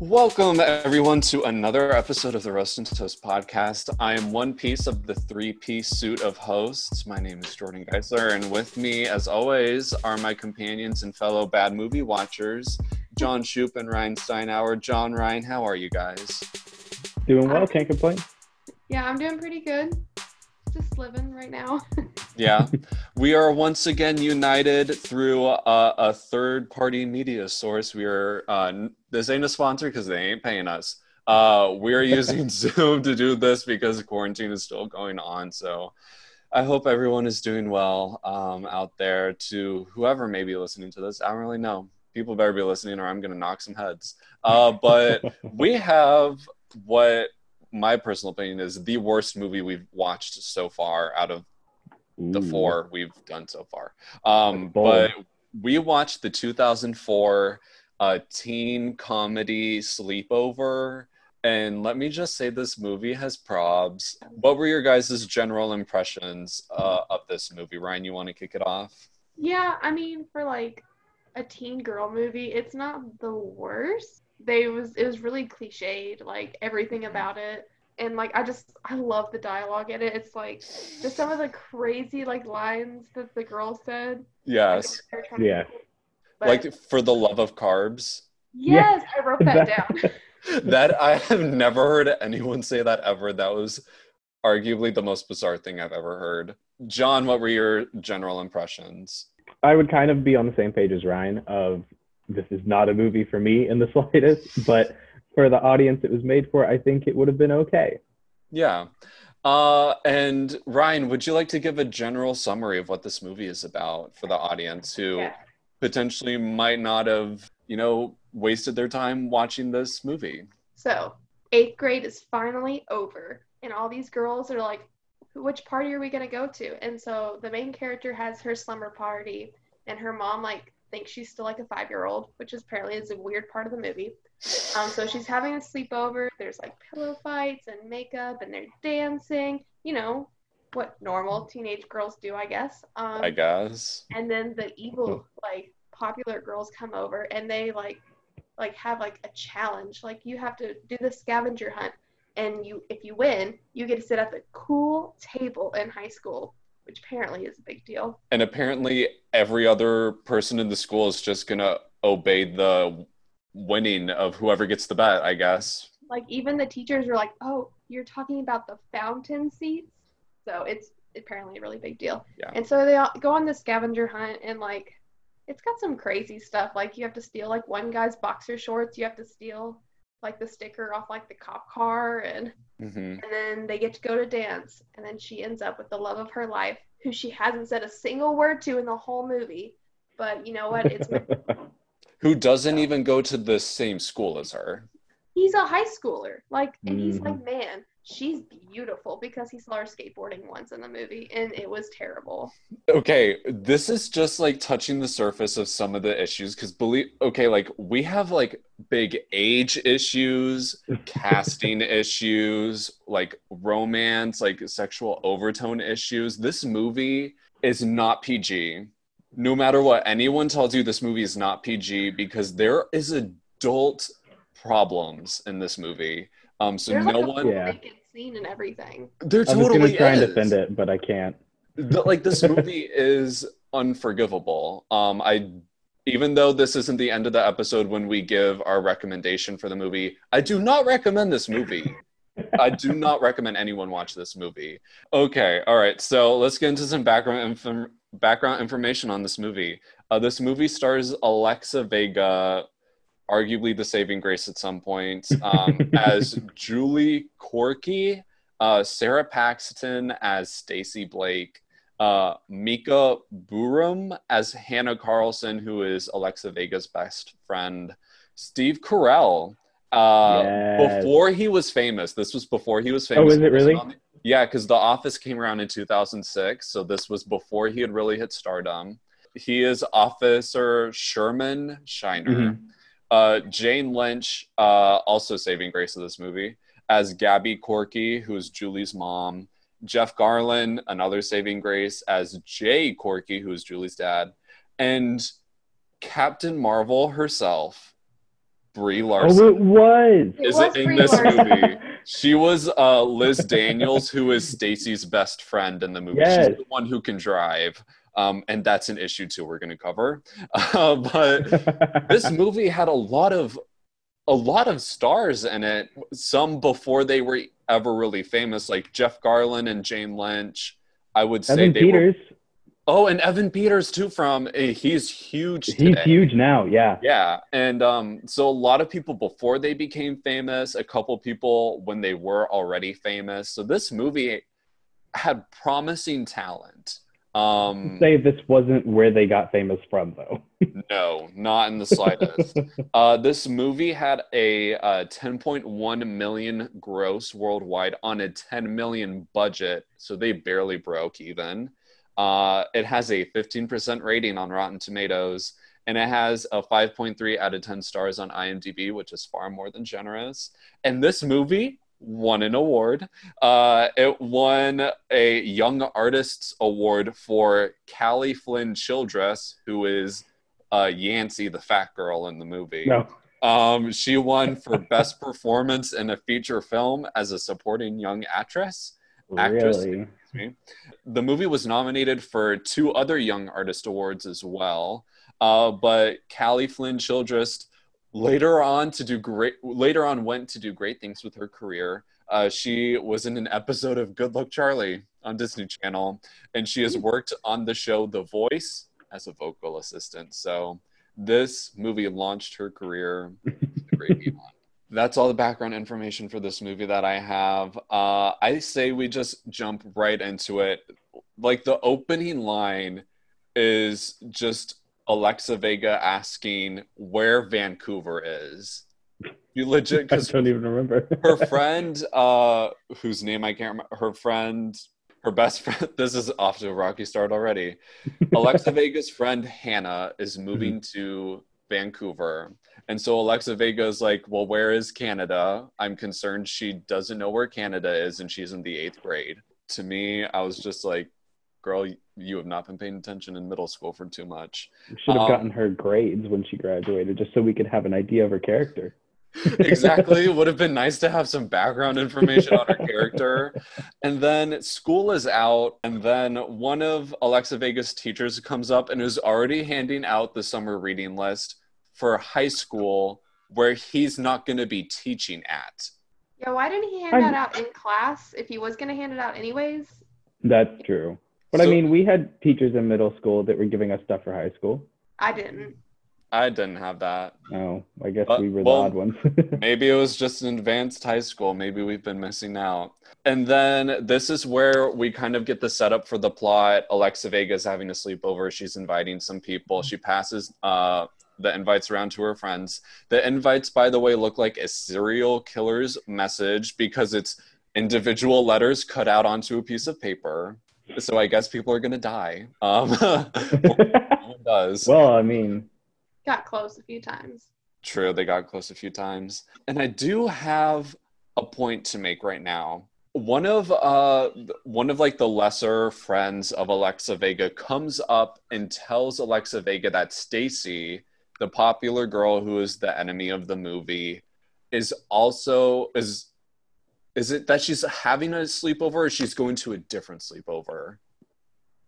Welcome, everyone, to another episode of the Roast and Toast podcast. I am one piece of the three piece suit of hosts. My name is Jordan Geisler, and with me, as always, are my companions and fellow bad movie watchers, John Shoup and Rhiane Steinauer. John, Rhiane, how are you guys? Doing well, can't complain. Yeah, I'm doing pretty good. Just living right now. Yeah, we are once again united through a, a third party media source. We are, uh, this ain't a sponsor because they ain't paying us. Uh, we're using Zoom to do this because quarantine is still going on. So I hope everyone is doing well um, out there. To whoever may be listening to this, I don't really know. People better be listening, or I'm going to knock some heads. Uh, but we have what my personal opinion is the worst movie we've watched so far out of the four we've done so far. Um, but we watched the 2004 uh, teen comedy Sleepover. And let me just say, this movie has probs. What were your guys' general impressions uh, of this movie? Rhiane, you want to kick it off? yeah, I mean, for like a teen girl movie, it's not the worst. They was it was really cliched, like everything about it. And like I just I love the dialogue in it. It's like just some of the crazy like lines that the girl said. Yes. They're trying to be Yeah. Cool. But Like, for the love of carbs. yes, I wrote that That- down. that I have never heard anyone say that ever. That was arguably the most bizarre thing I've ever heard. John, what were your general impressions? I would kind of be on the same page as Rhiane of this is not a movie for me in the slightest, but for the audience it was made for, I think it would have been okay. Yeah. Uh, and Rhiane, would you like to give a general summary of what this movie is about for the audience who Yeah. Potentially might not have, you know, wasted their time watching this movie? So, eighth grade is finally over, and all these girls are like, which party are we going to go to? And so the main character has her slumber party, and her mom, like, thinks she's still like a five year old, which is apparently is a weird part of the movie. Um, so she's having a sleepover. There's like pillow fights and makeup, and they're dancing, you know, what normal teenage girls do, I guess. Um, I guess. and then the evil like popular girls come over and they like like have like a challenge like you have to do the scavenger hunt and you if you win you get to sit at the cool table in high school which apparently is a big deal And apparently, every other person in the school is just gonna obey the winning of whoever gets the bet. I guess. like even the teachers are like oh you're talking about the fountain seats so it's apparently a really big deal. Yeah. and so they all go on the scavenger hunt and like it's got some crazy stuff. Like you have to steal like one guy's boxer shorts. You have to steal like the sticker off like the cop car. And hmm and then they get to go to dance. And then she ends up with the love of her life who she hasn't said a single word to in the whole movie. But you know what? It's Who doesn't even go to the same school as her? he's a high schooler. Like and he's Mhm. like man she's beautiful because he saw her skateboarding once in the movie and it was terrible Okay, this is just like touching the surface of some of the issues because believe okay, like we have like big age issues, casting issues, like romance, like sexual overtone issues. This movie is not PG. No matter what anyone tells you, this movie is not PG because there is adult problems in this movie. Um, so there's no like a one, Yeah. Naked scene and everything there I'm just totally gonna try and defend it, but I can't. the, like this movie is unforgivable. Um, I even though this isn't the end of the episode when we give our recommendation for the movie, I do not recommend this movie. I do not recommend anyone watch this movie. Okay, all right. So let's get into some background info- background information on this movie. Uh, this movie stars Alexa Vega, arguably the saving grace at some point, um, as Julie Corky, uh, Sara Paxton as Stacy Blake, uh, Mika Boorem as Hannah Carlson, who is Alexa Vega's best friend, Steve Carell. Uh, Yes. Before he was famous, this was before he was famous. Oh, is it really? The- yeah, because The Office came around in 2006, so this was before he had really hit stardom. He is Officer Sherman Shiner. Mhm. Uh, Jane Lynch, uh, also saving grace of this movie, as Gabby Corky, who is Julie's mom. Jeff Garlin, another saving grace, as Jay Corky, who is Julie's dad. And Captain Marvel herself, Brie Larson. Oh, Larson. it was. It is was it in Brie this Larson. movie? She was uh, Liz Daniels, who is Stacy's best friend in the movie. Yes. She's the one who can drive, um, and that's an issue too. We're going to cover, uh, but this movie had a lot of a lot of stars in it. Some before they were ever really famous, like Jeff Garlin and Jane Lynch. I would say Evan they Peters. were. Oh, and Evan Peters too. From eh, he's huge. He's huge now. Yeah. Yeah, and um, so a lot of people before they became famous, a couple people when they were already famous. So this movie had promising talent. Um, Say this wasn't where they got famous from, though. no, not in the slightest. uh, this movie had a uh, 10.1 million gross worldwide on a 10 million budget, so they barely broke even. Uh, it has a 15% rating on Rotten Tomatoes, and it has a 5.3 out of 10 stars on IMDb, which is far more than generous. And this movie won an award. Uh, it won a Young Artists Award for Kallie Flynn Childress, who is uh, Yancy, the fat girl in the movie. No. Um, she won for Best Performance in a Feature Film as a Supporting Young Actress. Actress. Really? me. The movie was nominated for two other Young Artist Awards as well. Uh, but Kallie Flynn Childress later on to do great later on went to do great things with her career. Uh, she was in an episode of Good Luck Charlie on Disney Channel, and she has worked on the show The Voice as a vocal assistant. So this movie launched her career to great beyond. That's all the background information for this movie that I have. Uh, I say we just jump right into it. Like the opening line is just Alexa Vega asking where Vancouver is. You legit I don't even remember. her friend, uh, whose name I can't remember, her friend, her best friend. This is off to a rocky start already. Alexa Vega's friend Hannah is moving to Vancouver. And so Alexa Vega is like, Well, where is Canada? I'm concerned she doesn't know where Canada is and she's in the eighth grade. To me, I was just like, Girl, you have not been paying attention in middle school for too much. Should have Um, gotten her grades when she graduated, just so we could have an idea of her character. exactly. It would have been nice to have some background information on her character. And then school is out, and then one of Alexa Vega's teachers comes up and is already handing out the summer reading list for high school where he's not going to be teaching at. Yeah, why didn't he hand I'm- that out in class if he was going to hand it out anyways? That's true. But I mean, we had teachers in middle school that were giving us stuff for high school. I didn't. I didn't have that. No, I guess Uh, we were well- the odd ones. Maybe it was just an advanced high school. Maybe we've been missing out. And then this is where we kind of get the setup for the plot. Alexa Vega's having a sleepover. She's inviting some people. She passes uh, the invites around to her friends. The invites, by the way, look like a serial killer's message because it's individual letters cut out onto a piece of paper. So I guess people are going to die. Um, no one does. well, I mean, Got close a few times. True, they got close a few times. And I do have a point to make right now. One of uh one of like the lesser friends of Alexa Vega comes up and tells Alexa Vega that Stacy, the popular girl who is the enemy of the movie, is also is is it that she's having a sleepover or she's going to a different sleepover?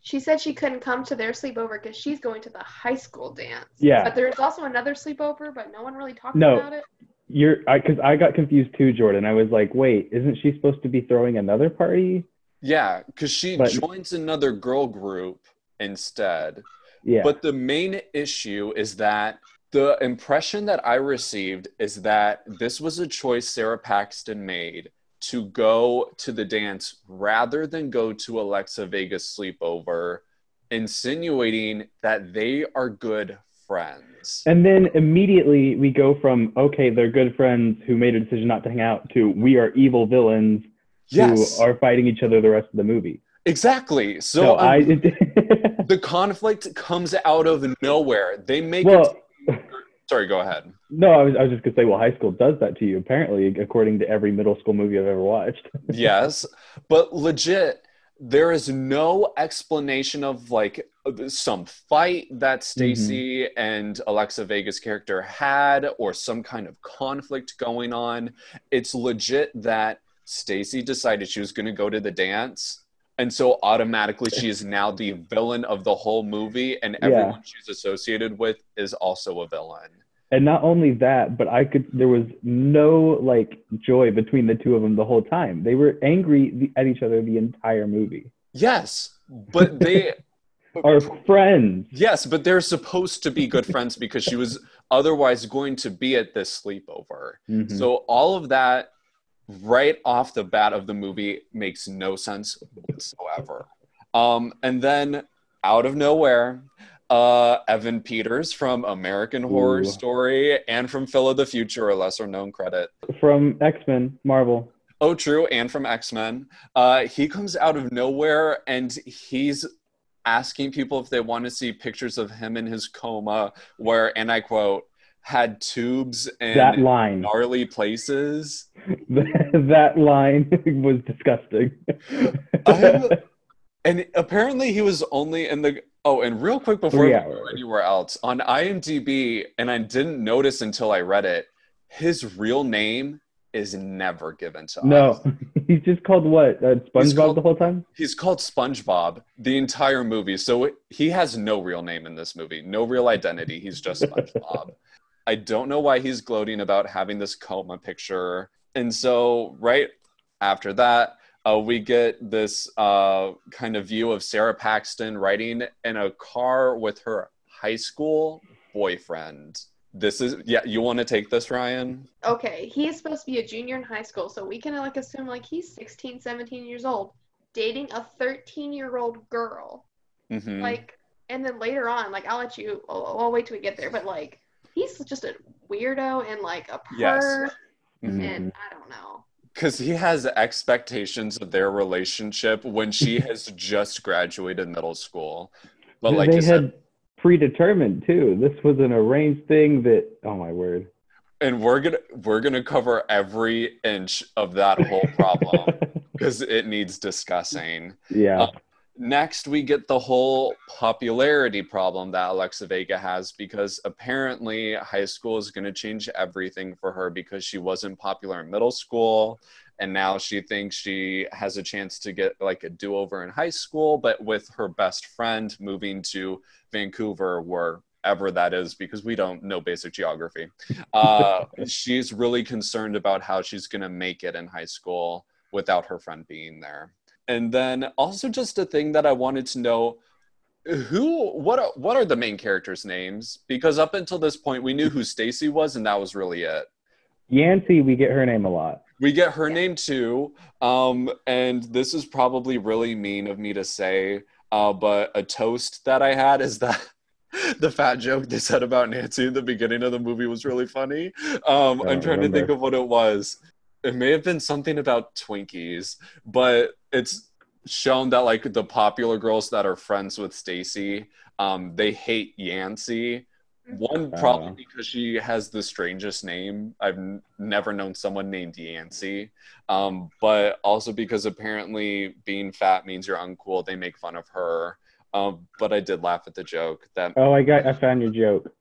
She said she couldn't come to their sleepover because she's going to the high school dance. Yeah. But there's also another sleepover, but no one really talked No. about it. you're because I, got confused too, Jordan. I was like, wait, isn't she supposed to be throwing another party? Yeah, because she But- joins another girl group instead. Yeah. But the main issue is that the impression that I received is that this was a choice Sara Paxton made to go to the dance rather than go to Alexa Vega's sleepover, insinuating that they are good friends. and then immediately we go from okay, they're good friends who made a decision not to hang out to we are evil villains Yes, who are fighting each other the rest of the movie. exactly. So, So I, um, the conflict comes out of nowhere. They make well, it. Sorry, go ahead. no, I was, I was just gonna say, well, high school does that to you, apparently, according to every middle school movie I've ever watched. yes, but legit, there is no explanation of like some fight that Stacy mm-hmm. and Alexa Vega's character had or some kind of conflict going on. It's legit that Stacy decided she was going to go to the dance and so automatically she is now the villain of the whole movie and everyone she's associated with is also a villain. And not only that, but I could there was no like joy between the two of them the whole time. They were angry at each other the entire movie. Yes, but they are friends. Yes, but they're supposed to be good friends because she was otherwise going to be at this sleepover. Mhm. So all of that right off the bat of the movie makes no sense whatsoever. Um, and then out of nowhere, uh, Evan Peters from American Horror Ooh. Story and from Phil of the Future, a lesser known credit. From X Men, Marvel. Oh, true, and from X Men. Uh, he comes out of nowhere and he's asking people if they want to see pictures of him in his coma, where, and I quote, had tubes and that line. gnarly places. that line was disgusting. And apparently he was only in the oh, and real quick before we go anywhere else on IMDb, and I didn't notice until I read it. His real name is never given to us. no, he's just called what? Uh, SpongeBob called- the whole time. He's called SpongeBob the entire movie, so it, he has no real name in this movie, no real identity. He's just SpongeBob. I don't know why he's gloating about having this coma picture. And so, right after that, uh, we get this uh, kind of view of Sara Paxton riding in a car with her high school boyfriend. This is, yeah, you want to take this, Rhiane? Okay, he is supposed to be a junior in high school, so we can like assume like he's 16, 17 years old, dating a 13 year old girl. hmm Like, and then later on, like I'll let you. I'll, I'll wait till we get there, but like he's just a weirdo and like a Yes. perv, Mhm. and I don't know. Because he has expectations of their relationship when she has just graduated middle school. But like they had said, predetermined too. This was an arranged thing that. Oh my word. and we're gonna we're gonna cover every inch of that whole problem because it needs discussing. yeah. Uh, Next, we get the whole popularity problem that Alexa Vega has because apparently high school is going to change everything for her because she wasn't popular in middle school. And now she thinks she has a chance to get like a do over in high school, but with her best friend moving to Vancouver, wherever that is, because we don't know basic geography. Uh, she's really concerned about how she's going to make it in high school without her friend being there and then also just a thing that I wanted to know who what are, what are the main characters names because up until this point we knew who Stacy was and that was really it. Yancy, we get her name a lot. We get her name too um and this is probably really mean of me to say uh but a toast that I had is that the fat joke they said about Yancy in the beginning of the movie was really funny. Um, I I'm don't trying to think of what it was. It may have been something about Twinkies, but it's shown that like the popular girls that are friends with Stacy, um, they hate Yancy. One probably Oh. because she has the strangest name. I've n- never known someone named Yancy. Um, but also because apparently being fat means you're uncool. They make fun of her. Um, but I did laugh at the joke that Oh, I got. I found your joke.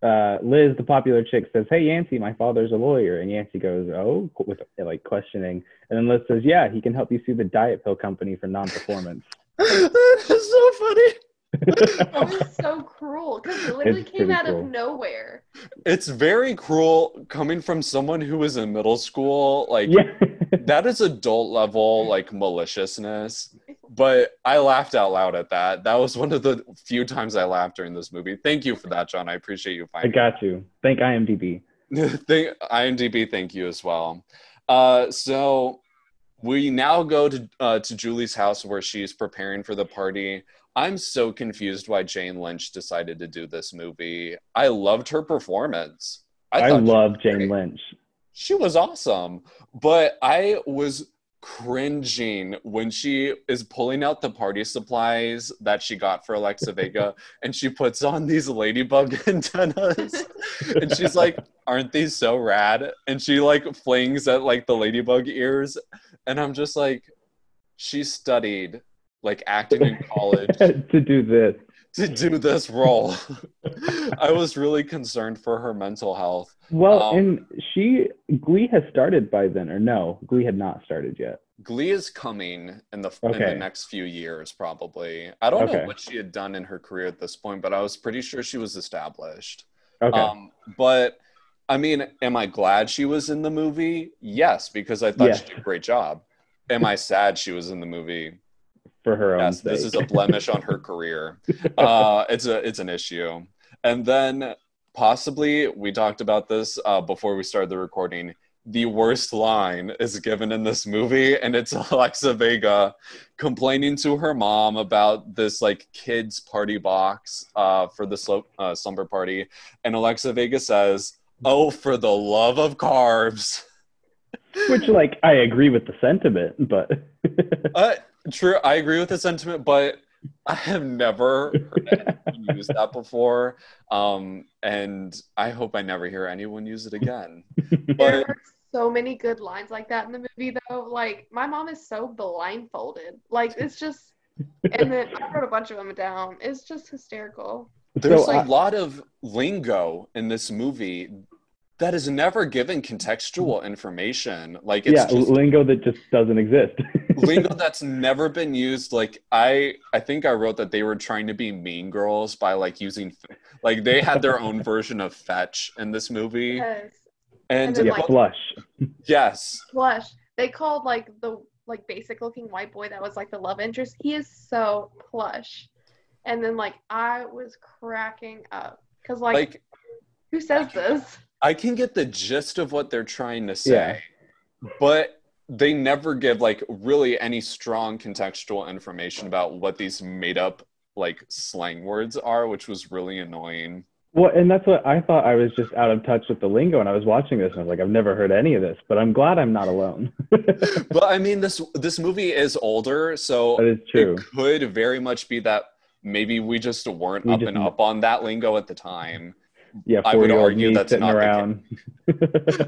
Uh, Liz, the popular chick, says, "Hey, Yancy, my father's a lawyer," and Yancy goes, "Oh," with like questioning, and then Liz says, "Yeah, he can help you sue the diet pill company for non-performance." that is so funny. That was so cruel because it literally It's came out cruel. of nowhere. It's very cruel coming from someone who was in middle school. Like yeah, that is adult level like maliciousness. But I laughed out loud at that. That was one of the few times I laughed during this movie. Thank you for that, John. I appreciate you I got you. Thank IMDb. Thank IMDb. Thank you as well. Uh, so we now go to uh, to Julie's house where she's preparing for the party. I'm so confused why Jane Lynch decided to do this movie. I loved her performance. I, she love Jane. Lynch. She was awesome, but I was cringing when she is pulling out the party supplies that she got for Alexa Vega and she puts on these ladybug antennas and she's like, Aren't these so rad? And she like flings at like the ladybug ears. And I'm just like, She studied like acting in college to do this. to do this role. I was really concerned for her mental health. Well, Um, and she Glee has started by then, or no, Glee had not started yet. Glee is coming in the in the next few years, probably. I don't know what she had done in her career at this point, but I was pretty sure she was established. Okay. Um, but I mean, am I glad she was in the movie? Yes, because I thought Yes. she did a great job. Am I sad she was in the movie? For her own Yes, sake. this is a blemish on her career. Uh, it's a it's an issue. And then possibly we talked about this uh, before we started the recording. The worst line is given in this movie, and it's Alexa Vega complaining to her mom about this like kids party box uh, for the uh, slumber party, and Alexa Vega says, "Oh, for the love of carbs." Which, like, I agree with the sentiment, but Uh, true, I agree with the sentiment, but I have never heard anyone use that before, um, and I hope I never hear anyone use it again. There But are so many good lines like that in the movie, though. Like, my mom is so blindfolded. Like, it's just, and then I wrote a bunch of them down. It's just hysterical. there's So a I- lot of lingo in this movie that is never given contextual mm-hmm. information. Like it's yeah, just lingo that just doesn't exist. lingo that's never been used like i i think i wrote that they were trying to be mean girls by like using like they had their own version of fetch in this movie Yes. and And then, yeah, like- flush. yes Plush. They called, like, the, like, basic looking white boy that was, like, the love interest. He is so plush. And then, like, I was cracking up. Because, like, like who says this? I can get the gist of what they're trying to say but they never give like really any strong contextual information about what these made up like slang words are which was really annoying Well, and that's what I thought. I was just out of touch with the lingo, and I was watching this, and I was like, I've never heard any of this, but I'm glad I'm not alone. that but i mean this this movie is older so is true. It could very much be that maybe we just weren't We up just- and up on that lingo at the time. Yeah, I would argue that's sitting not the around.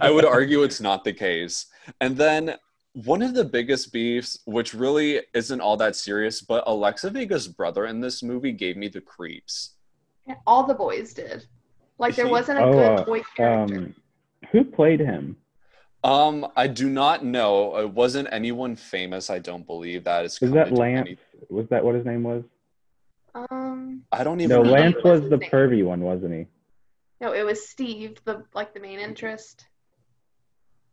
I would argue it's not the case. And then one of the biggest beefs, which really isn't all that serious, but Alexa Vega's brother in this movie gave me the creeps. All the boys did. Like, there wasn't a Oh, good uh, boy character. um, who played him? Um, I do not know. It wasn't anyone famous. I don't believe that is. Was come that to Lance? any- Was that what his name was? um, I don't even No, know. Lance was the name. pervy one, wasn't he? No, it was Steve, the like the main interest.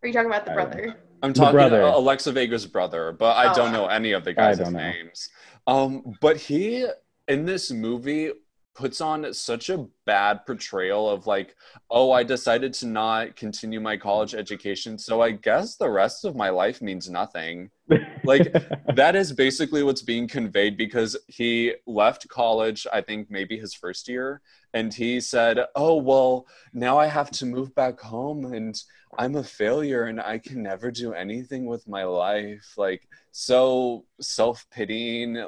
Are you talking about the brother? I'm talking brother. Alexa Vega's brother, but I Oh. don't know any of the guys' names. Um, but he in this movie puts on such a bad portrayal of like, oh, I decided to not continue my college education, so I guess the rest of my life means nothing. Like, that is basically what's being conveyed because he left college, I think maybe his first year, and he said, Oh, well, now I have to move back home and I'm a failure and I can never do anything with my life. Like, so self pitying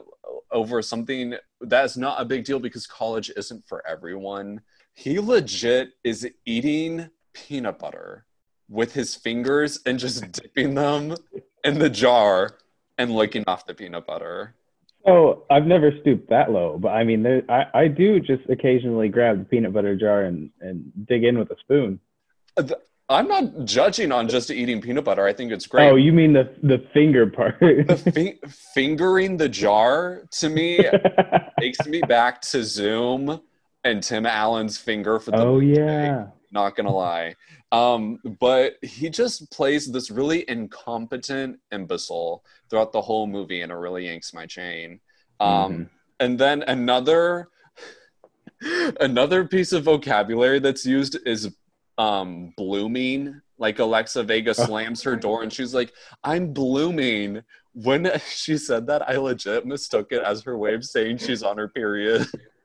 over something that's not a big deal because college isn't for everyone. He legit is eating peanut butter with his fingers and just dipping them in the jar and licking off the peanut butter. Oh, I've never stooped that low, but I mean, there, I, I do just occasionally grab the peanut butter jar and, and dig in with a spoon. Uh, I'm not judging on just eating peanut butter. I think it's great. Oh, you mean the the finger part? the fi- fingering the jar to me takes me back to Zoom and Tim Allen's finger for the oh yeah. not gonna lie. Um, but he just plays this really incompetent imbecile throughout the whole movie, and it really yanks my chain. Um, Mhm. and then another another piece of vocabulary that's used is um blooming like alexa vega Oh. slams her door and she's like i'm blooming when she said that i legit mistook it as her way of saying she's on her period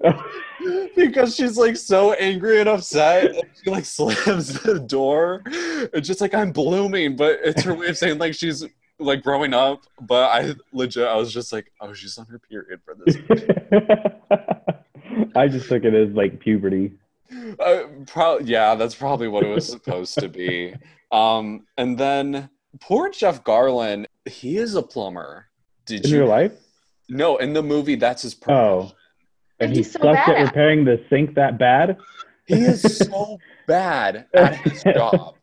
because she's like so angry and upset and she like slams the door it's just like i'm blooming but it's her way of saying like she's like growing up but i legit i was just like oh she's on her period for this I just took it as like puberty. Uh, pro- yeah, that's probably what it was supposed to be. Um, and then poor Jeff Garlin, he is a plumber. Did In you? your life? No, in the movie, that's his profession. Oh. And he he's so sucks bad at at repairing the sink that bad. He is so bad at his job.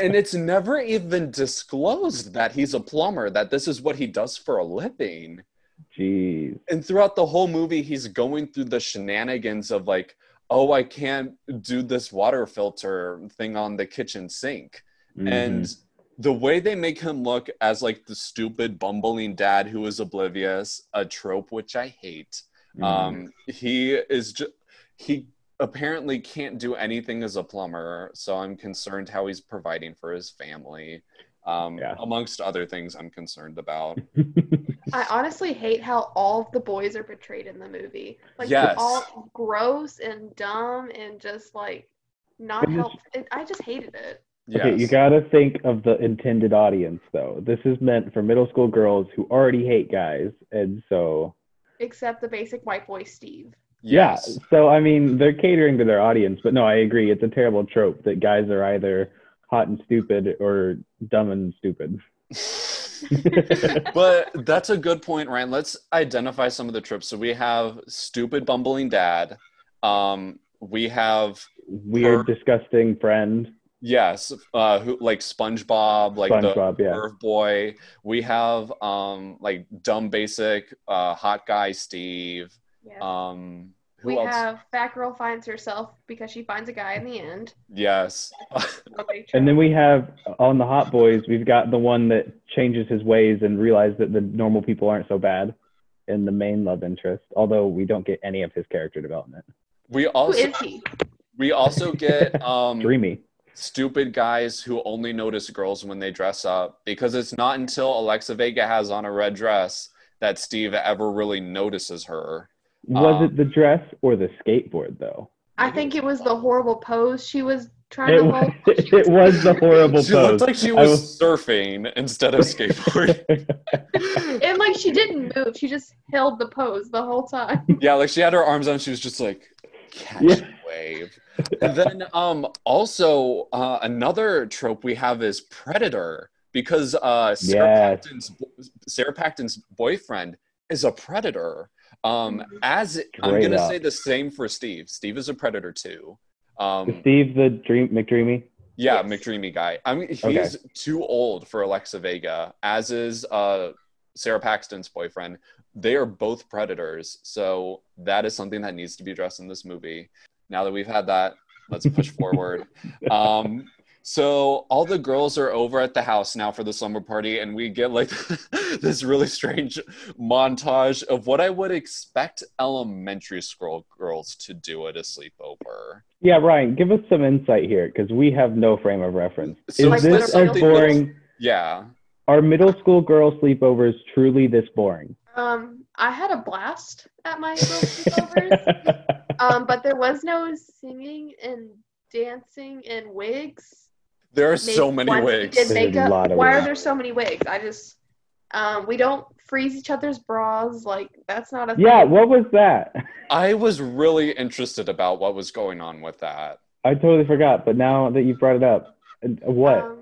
And it's never even disclosed that he's a plumber, that this is what he does for a living. Jeez. And throughout the whole movie, he's going through the shenanigans of like, oh, I can't do this water filter thing on the kitchen sink. Mhm. And the way they make him look as like the stupid, bumbling dad who is oblivious, a trope which I hate. Mhm. Um, he is just he apparently can't do anything as a plumber, so I'm concerned how he's providing for his family. Um, Yeah. amongst other things, I'm concerned about. I honestly hate how all of the boys are portrayed in the movie. Like Yes. they're all gross and dumb and just like not helpful. I just hated it. Yes. Okay, you gotta think of the intended audience though. This is meant for middle school girls who already hate guys, and so Except the basic white boy Steve. yes. yeah. So I mean, they're catering to their audience, but no, I agree. It's a terrible trope that guys are either hot and stupid or dumb and stupid. but that's a good point, Rhiane. Let's identify some of the tropes. So we have stupid, bumbling dad. Um, we have Weird, disgusting friend, yes, uh, who like SpongeBob, like the SpongeBob. Yeah. Curve Boy. We have um like dumb basic uh hot guy Steve. Yeah. Um who we else? have Fat Girl finds herself because she finds a guy in the end. Yes. And then we have on the Hot Boys, we've got the one that changes his ways and realizes that the normal people aren't so bad in the main love interest, although we don't get any of his character development. we also is he? we also get um Dreamy. Stupid guys who only notice girls when they dress up because it's not until Alexa Vega has on a red dress that Steve ever really notices her. Was Um, it the dress or the skateboard though? I think it was the horrible pose she was trying It to was, hold. when it was the horrible She pose. looked like she was, was- surfing instead of skateboarding. And like she didn't move, she just held the pose the whole time. yeah, like she had her arms on. She was just like, catch Yeah. the wave. And then um, also uh, another trope we have is predator because uh, Sara, Yes. Paxton's, Sara Paxton's boyfriend is a predator. Um, as I'm gonna up. say the same for Steve. Steve is a predator too. Is Um, Steve the dream McDreamy? yeah, Yes. McDreamy guy. I mean, he's Okay. too old for Alexa Vega, as is uh, Sara Paxton's boyfriend. They are both predators, so that is something that needs to be addressed in this movie. Now that we've had that, let's push forward. Um, so all the girls are over at the house now for the slumber party, and we get like this really strange montage of what I would expect elementary school girls to do at a sleepover. Yeah, Rhiane, give us some insight here because we have no frame of reference. So Is this as boring? Yeah. Are middle school girl sleepovers truly this boring? Um, I had a blast at my girl sleepovers. um, but there was no singing and dancing and wigs. There are Maybe so many once we wigs. did a makeup. lot of Why are there so many wigs? I just um, we don't freeze each other's bras. Like that's not a yeah, what was that? I was really interested about what was going on with that. I totally forgot, but now that you brought it up, uh, what? Um,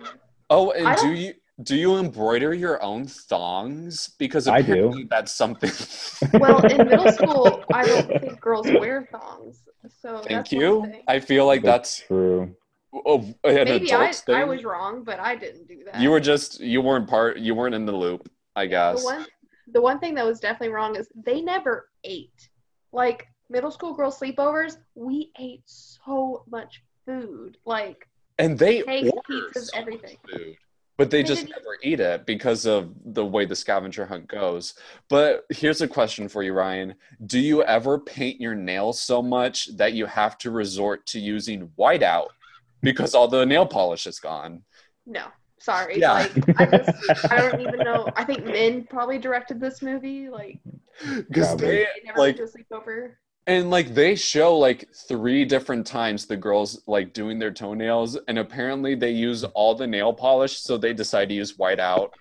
Oh, and I do you do you embroider your own thongs? Because I do. apparently that's something. well, in middle school, I don't think girls wear thongs. So Thank that's one you. thing. I feel like that's true. oh, an Maybe I, thing. I was wrong, but I didn't do that. You were just you weren't part. You weren't in the loop. I guess. The guess. one, the one thing that was definitely wrong is they never ate. Like middle school girl sleepovers, we ate so much food. Like And they Cakes, order pizzas, so much everything. food, but they They just didn't- never eat it because of the way the scavenger hunt goes. But here's a question for you, Ryan: Do you ever paint your nails so much that you have to resort to using whiteout because all the nail polish is gone? no, sorry. Yeah. Like I just I don't even know. I think Min probably directed this movie. Like Because they they never like went to a sleepover. And like they show like three different times the girls like doing their toenails, and apparently they use all the nail polish, so they decide to use white out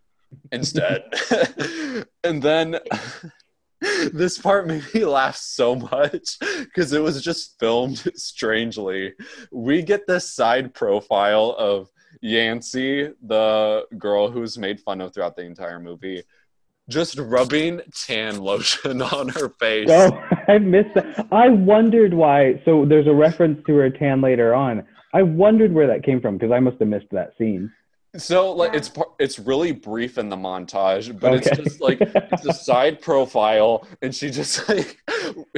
instead. and then this part made me laugh so much because it was just filmed strangely. We get this side profile of Yancy, the girl who's made fun of throughout the entire movie, just rubbing tan lotion on her face. Oh, I missed that. I wondered why. So there's a reference to her tan later on. I wondered where that came from because I must have missed that scene. So like it's it's really brief in the montage, but Okay. it's just like it's a side profile, and she just like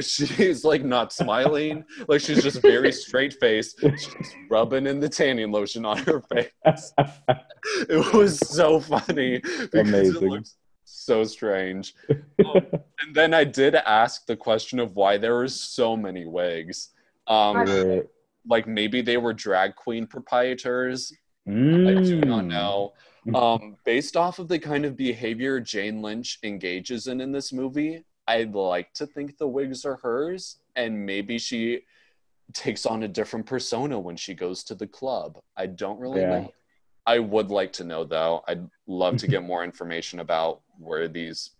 she's like not smiling, like she's just very straight faced, she's rubbing in the tanning lotion on her face. It was so funny because it Amazing. looks so strange. Um, and then I did ask the question of why there were so many wigs. Um, Right. like maybe they were drag queen proprietors. I do not Mm. know. Um, based off of the kind of behavior Jane Lynch engages in in this movie, I'd like to think the wigs are hers, and maybe she takes on a different persona when she goes to the club. I don't really Yeah. know. I would like to know though. I'd love to get more information about where these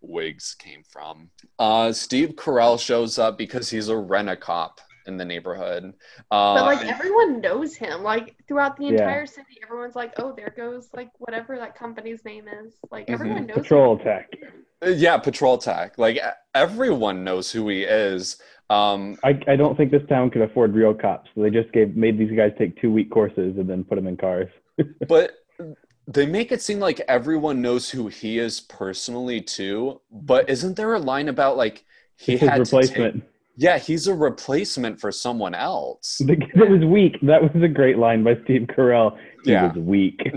wigs came from. Uh, Steve Carell shows up because he's a rent-a-cop in the neighborhood. Uh, But like everyone knows him. Like throughout the Yeah. entire city, everyone's like, "Oh, there goes like whatever that company's name is." Like everyone knows. him. Patrol tech. Uh, Yeah, Patrol Tech. Like everyone knows who he is. Um, I, I don't think this town could afford real cops. So they just gave made these guys take two week courses and then put them in cars. But they make it seem like everyone knows who he is personally too. But isn't there a line about like he It's his had to take, yeah, he's a replacement for someone else. The kid was weak. That was a great line by Steve Carell. He Yeah. was weak.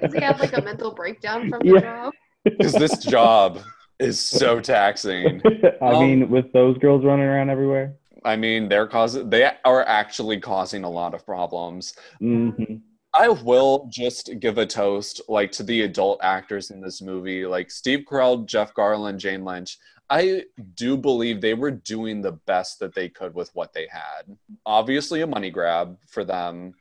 Does he have like a mental breakdown from the Yeah. job? Because this job is so taxing. I Um, mean, with those girls running around everywhere. I mean, they're causing they are actually causing a lot of problems. hmm I will just give a toast like to the adult actors in this movie, like Steve Carell, Jeff Garlin, Jane Lynch. I do believe they were doing the best that they could with what they had. Obviously, a money grab for them,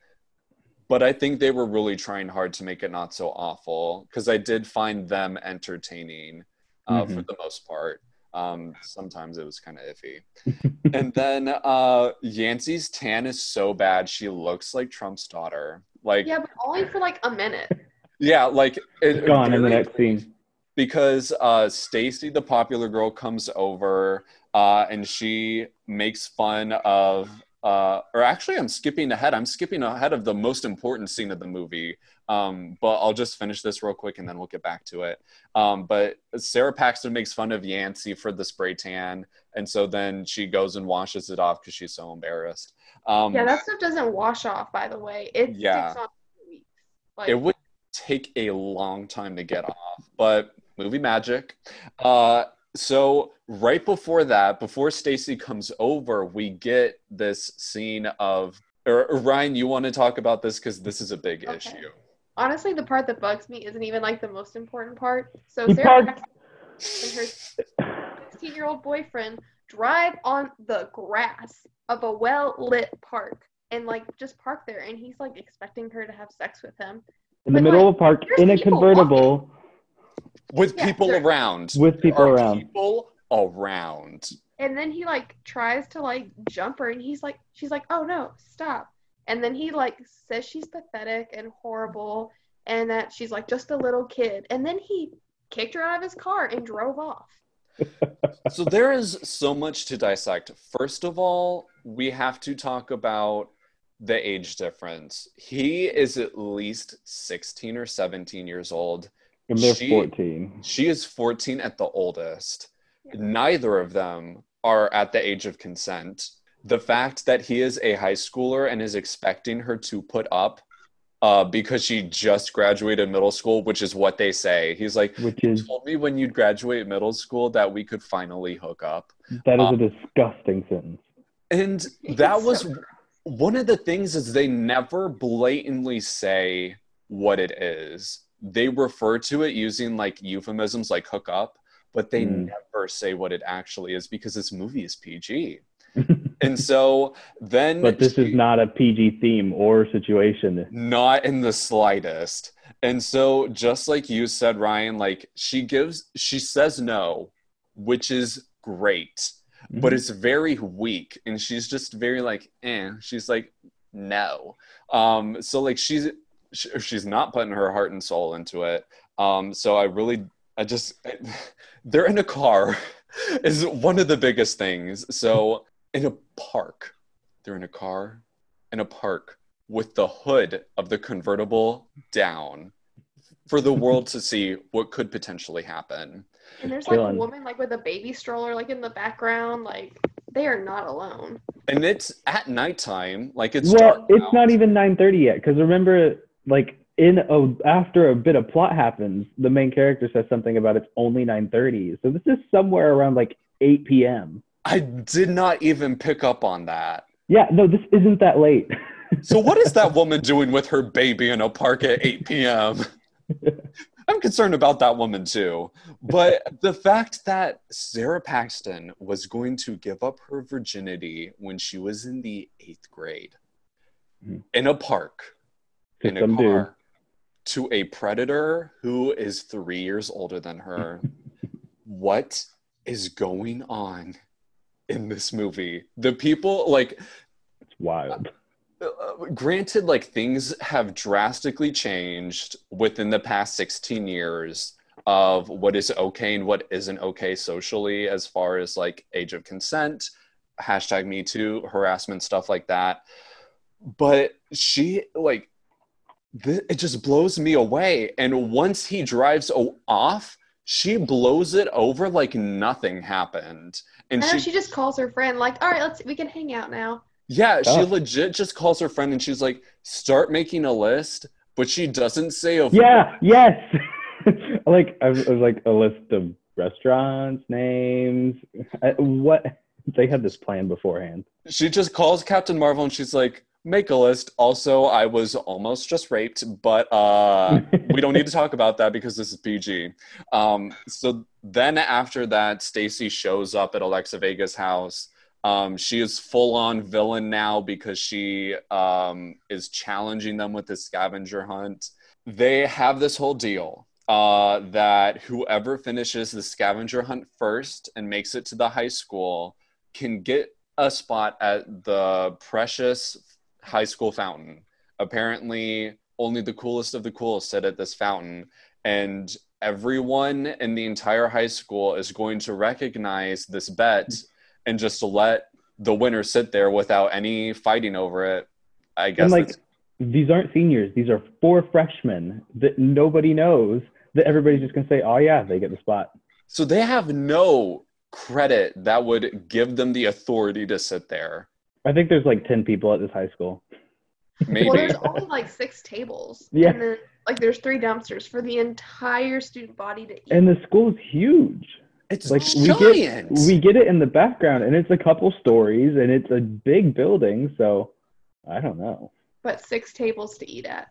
but I think they were really trying hard to make it not so awful because I did find them entertaining uh, for Mhm. the most part. Um, sometimes it was kind of iffy. and then uh, Yancy's tan is so bad she looks like Trump's daughter. Like Yeah, but only for like a minute. yeah, like it, Gone in the next scene. because uh, Stacy, the popular girl, comes over uh, and she makes fun of. Uh, or actually, I'm skipping ahead. I'm skipping ahead of the most important scene of the movie. Um, but I'll just finish this real quick and then we'll get back to it. Um, but Sara Paxton makes fun of Yancy for the spray tan, and so then she goes and washes it off because she's so embarrassed. Um, Yeah, that stuff doesn't wash off. By the way, it Yeah. sticks on for weeks. Like, it would take a long time to get off but movie magic uh so right before that before stacy comes over we get this scene of or rhiane you want to talk about this because this is a big Okay. issue honestly, the part that bugs me isn't even like the most important part. So Sara and her 16 year old boyfriend drive on the grass of a well lit park and like just park there and he's like expecting her to have sex with him. In the middle like, of a park, in a people convertible, with Yeah, people sure. around with There people are around. people around And then he like tries to like jump her and he's like she's like, "Oh no, stop." And then he like says she's pathetic and horrible and that she's like just a little kid. And then he kicked her out of his car and drove off. So there is so much to dissect. First of all, we have to talk about the age difference. He is at least 16 or 17 years old. And they're She- 14. She is 14 at the oldest. Yeah. Neither of them are at the age of consent. The fact that he is a high schooler and is expecting her to put up uh, because she just graduated middle school, which is what they say. He's like, Which you told me when you'd graduate middle school that we could finally hook up. that is uh, a disgusting sentence. And that was one of the things is they never blatantly say what it is. They refer to it using like euphemisms like hook up, but they Mm. never say what it actually is because this movie is PG. And so then but this is not a PG theme or situation. not in the slightest. And so just like you said Rhiane, like she gives she says no, which is great but Mhm. it's very weak and she's just very like eh she's like no um so like she's sh- she's not putting her heart and soul into it um so i really I just they're in a car is one of the biggest things. So in a park, they're in a car in a park with the hood of the convertible down for the world to see what could potentially happen. And there's like a woman like with a baby stroller like in the background. Like they are not alone. And it's at nighttime, like it's well, dark it's out. not even 9:30 yet because remember, like in a after a bit of plot happens, the main character says something about it's only 9:30. So this is somewhere around like 8 p.m. I did not even pick up on that. Yeah, no, this isn't that late. So what is that woman doing with her baby in a park at 8 p.m.? I'm concerned about that woman too. But the fact that Sara Paxton was going to give up her virginity when she was in the eighth grade Mhm. in a park, To in a some dude. car, to a predator who is three years older than her. what is going on in this movie? The people, like, It's wild. uh, granted like things have drastically changed within the past 16 years of what is okay and what isn't okay socially as far as like age of consent hashtag me too harassment stuff like that but she like th- it just blows me away and once he drives o- off she blows it over like nothing happened and I know she she just calls her friend like, all right, let's we can hang out now. yeah, she Oh. legit just calls her friend and she's like, start making a list, but she doesn't say a Yeah, yes. like I was, I was like a list of restaurants, names. I, what they had this plan beforehand. She just calls Captain Marvel and she's like, make a list. Also, I was almost just raped, but uh, we don't need to talk about that because this is PG. Um, so then after that, Stacy shows up at Alexa Vega's house. Um, she is full on villain now because she um, is challenging them with the scavenger hunt. They have this whole deal uh, that whoever finishes the scavenger hunt first and makes it to the high school can get a spot at the precious high school fountain. Apparently, only the coolest of the cool sit at this fountain, and everyone in the entire high school is going to recognize this bet and just let the winner sit there without any fighting over it. I guess and like these aren't seniors; these are four freshmen that nobody knows. That everybody's just gonna say, "Oh yeah, they get the spot." so they have no credit that would give them the authority to sit there. I think there's like ten people at this high school. Maybe. Well, there's only like six tables. Yeah. And then like there's three dumpsters for the entire student body to eat. And the school is huge. it's Like we giant. get we get it in the background, and it's a couple stories, and it's a big building. So I don't know. but six tables to eat at.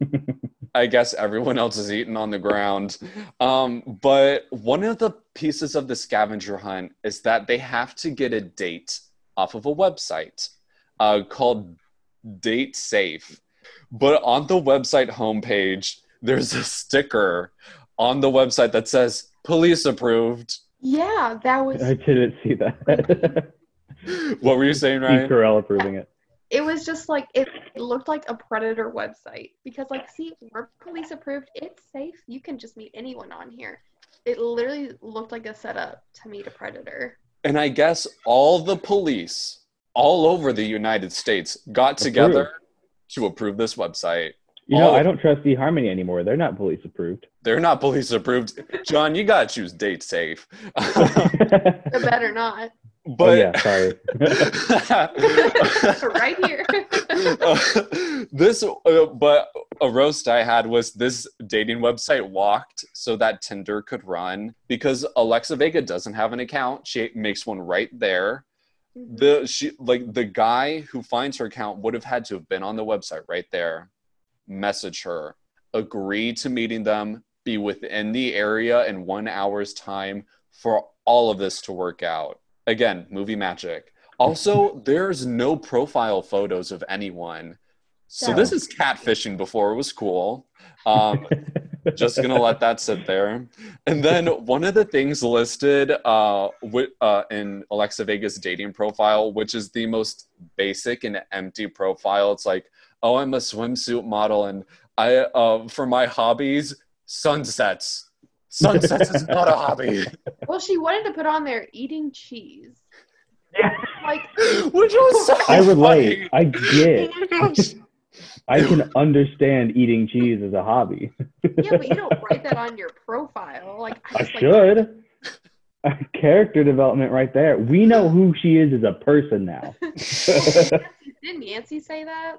I guess everyone else is eating on the ground. Um, but one of the pieces of the scavenger hunt is that they have to get a date off of a website uh, called Date Safe. But on the website homepage, there's a sticker on the website that says police approved. Yeah, that was I didn't see that. What were you saying, Steve Ryan? Carell approving it. it was just like it looked like a predator website because like see we're police approved it's safe you can just meet anyone on here it literally looked like a setup to meet a predator And I guess all the police all over the United States got together to approve this website. You know, Oh. I don't trust eHarmony anymore. They're not police approved. They're not police approved. John, you gotta choose date safe. better not oh but yeah, sorry. right here this, uh, but a roast I had was this dating website walked so that Tinder could run because Alexa Vega doesn't have an account. She makes one right there. The she like the guy who finds her account would have had to have been on the website right there, message her, agree to meeting them, be within the area in one hour's time for all of this to work out. Again, movie magic. Also, there's no profile photos of anyone. So No. this is catfishing before it was cool. Um, just gonna let that sit there. And then one of the things listed uh, wi- uh, in Alexa Vega's dating profile, which is the most basic and empty profile, it's like, oh, I'm a swimsuit model, and I uh, for my hobbies, sunsets, Sunsets is not a hobby. Well, she wanted to put on there eating cheese. Yeah. Like, Which was so I relate. funny. I get. Oh my gosh. I can understand eating cheese as a hobby. yeah, but you don't write that on your profile. Like, I, I just, like, should. Character development right there. We know who she is as a person now. Didn't Yancy say that?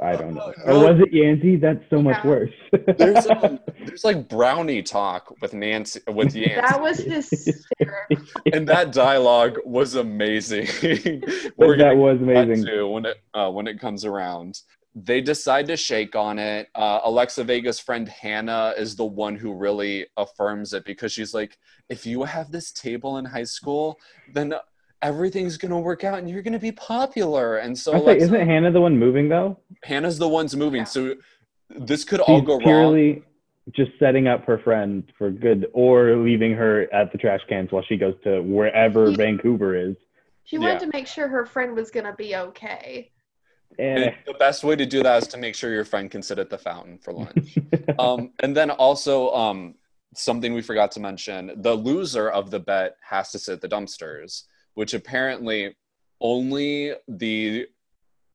I don't know. No. Or was it Yancy? That's so much Yeah. worse. There's, um, there's like brownie talk with Nancy with Yancy. That was hysterical. and that dialogue was amazing. that We're gonna was get amazing. to when it uh, when it comes around. They decide to shake on it. Uh, Alexa Vega's friend Hannah is the one who really affirms it because she's like, if you have this table in high school, then everything's gonna work out and you're gonna be popular. And so I say, isn't Hannah the one moving though? Hannah's the one's moving. Yeah. So this could all She's go wrong. purely just setting up her friend for good, or leaving her at the trash cans while she goes to wherever Yeah. Vancouver is. She wanted Yeah. to make sure her friend was gonna be okay. Eh. And the best way to do that is to make sure your friend can sit at the fountain for lunch. um, and then also um, something we forgot to mention: the loser of the bet has to sit at the dumpsters, which apparently only the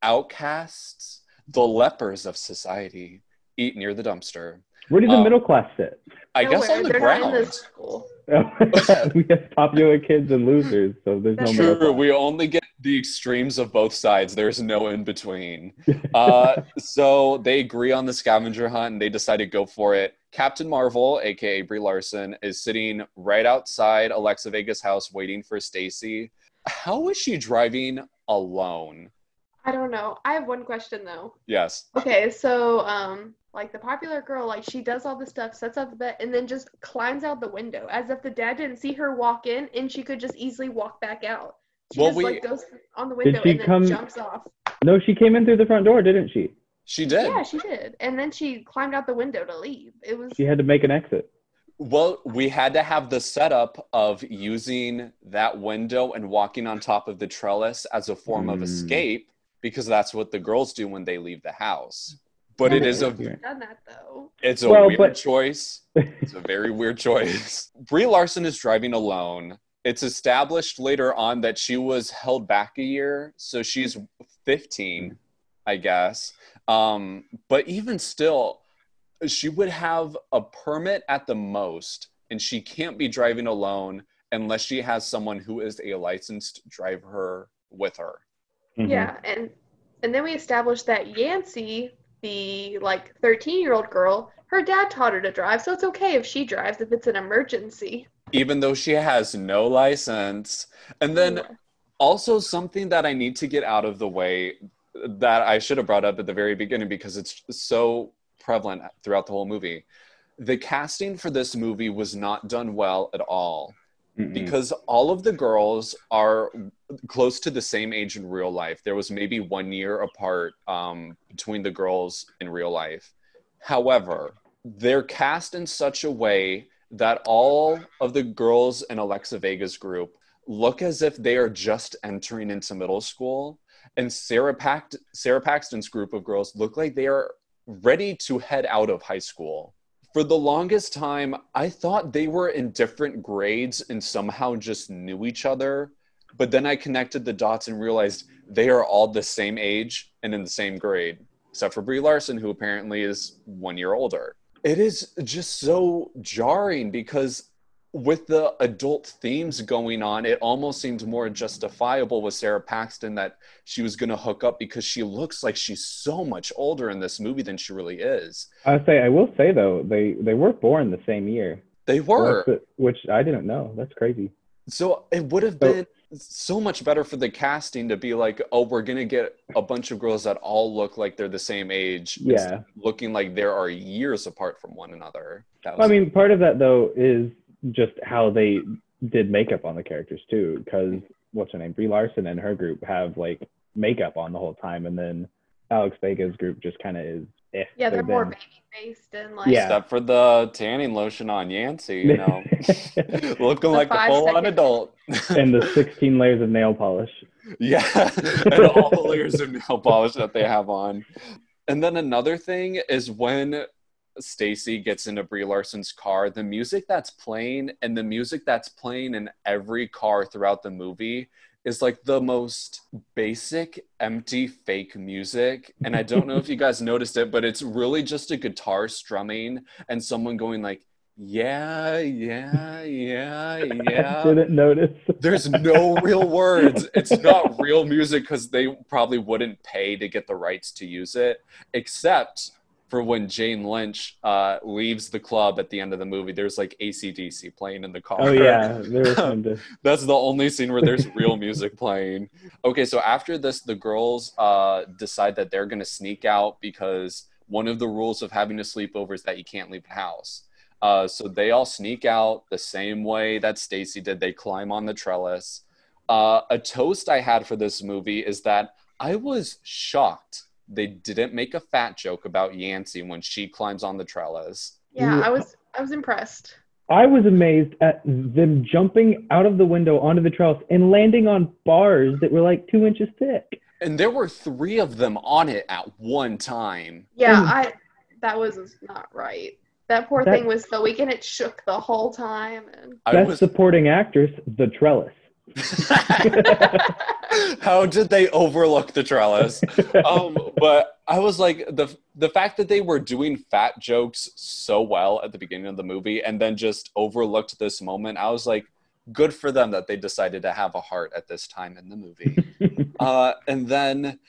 outcasts, the lepers of society, eat near the dumpster. Where do the Um, middle class sit? I guess Nowhere. on the They're ground. not in this school. we have popular kids and losers, so there's no That's middle True, class. we only get the extremes of both sides. There's no in between. Uh, so they agree on the scavenger hunt and they decide to go for it. Captain Marvel, aka Brie Larson, is sitting right outside Alexa Vega's house waiting for Stacy. How is she driving alone? I don't know. I have one question though. Yes. Okay, so um, like the popular girl, like she does all the stuff, sets up the bed, and then just climbs out the window as if the dad didn't see her walk in, and she could just easily walk back out. She Well, just we- like goes on the window she and then come- jumps off. no, she came in through the front door, didn't she? She did. Yeah, she did, and then she climbed out the window to leave. It was She had to make an exit. Well, we had to have the setup of using that window and walking on top of the trellis as a form of Mm. escape because that's what the girls do when they leave the house. But it Yeah, is a done that though. It's a Well, weird but- choice. It's a very weird choice. Brie Larson is driving alone. It's established later on that she was held back a year, so she's 15, I guess. Um, but even still, she would have a permit at the most, and she can't be driving alone unless she has someone who is a licensed driver with her. Mhm. Yeah, and and then we established that Yancy, the like 13 year old girl, her dad taught her to drive, so it's okay if she drives if it's an emergency. Even though she has no license. And then also something that I need to get out of the way that I should have brought up at the very beginning because it's so prevalent throughout the whole movie. The casting for this movie was not done well at all Mm-mm. because all of the girls are close to the same age in real life. There was maybe one year apart um, between the girls in real life. However, they're cast in such a way that all of the girls in Alexa Vega's group look as if they are just entering into middle school, and Sara, Sara Paxton's group of girls look like they are ready to head out of high school. For the longest time, I thought they were in different grades and somehow just knew each other. But then I connected the dots and realized they are all the same age and in the same grade, except for Brie Larson, who apparently is one year older. It is just so jarring because with the adult themes going on, it almost seems more justifiable with Sara Paxton that she was going to hook up because she looks like she's so much older in this movie than she really is. I say I will say though they they were born the same year, They were. Which I didn't know. That's crazy. So it would have So- been so much better for the casting to be like, oh, we're gonna get a bunch of girls that all look like they're the same age, Yeah. looking like there are years apart from one another. That I mean, part of that though is just how they did makeup on the characters too, because what's her name, Brie Larson and her group have like makeup on the whole time, and then Alex Vega's group just kind of is. Eh, Yeah, they're they've more baby faced and like Yeah. except for the tanning lotion on Yancy, you know, looking like a full-on adult. and the 16 layers of nail polish. Yeah, and all the layers of nail polish that they have on. And then another thing is when Stacy gets into Brie Larson's car, the music that's playing and the music that's playing in every car throughout the movie is like the most basic, empty, fake music. And I don't know if you guys noticed it, but it's really just a guitar strumming and someone going like, yeah, yeah, yeah, yeah. Didn't notice. There's no real words. It's not real music because they probably wouldn't pay to get the rights to use it, except for when Jane Lynch uh, leaves the club at the end of the movie. There's like ACDC playing in the car. Oh yeah, there some to- That's the only scene where there's real music playing. Okay, so after this, the girls uh, decide that they're going to sneak out because one of the rules of having a sleepover is that you can't leave the house. Uh, so they all sneak out the same way that Stacy did. They climb on the trellis. Uh, a toast I had for this movie is that I was shocked they didn't make a fat joke about Yancy when she climbs on the trellis. Yeah, I was I was impressed. I was amazed at them jumping out of the window onto the trellis and landing on bars that were like two inches thick. And there were three of them on it at one time. Yeah, Mm. I that was not right. That poor That- thing was so weak and it shook the whole time and Best was supporting actress, the trellis. How did they overlook the trellis? Um, but I was like the the fact that they were doing fat jokes so well at the beginning of the movie and then just overlooked this moment. I was like, good for them that they decided to have a heart at this time in the movie. uh, and then,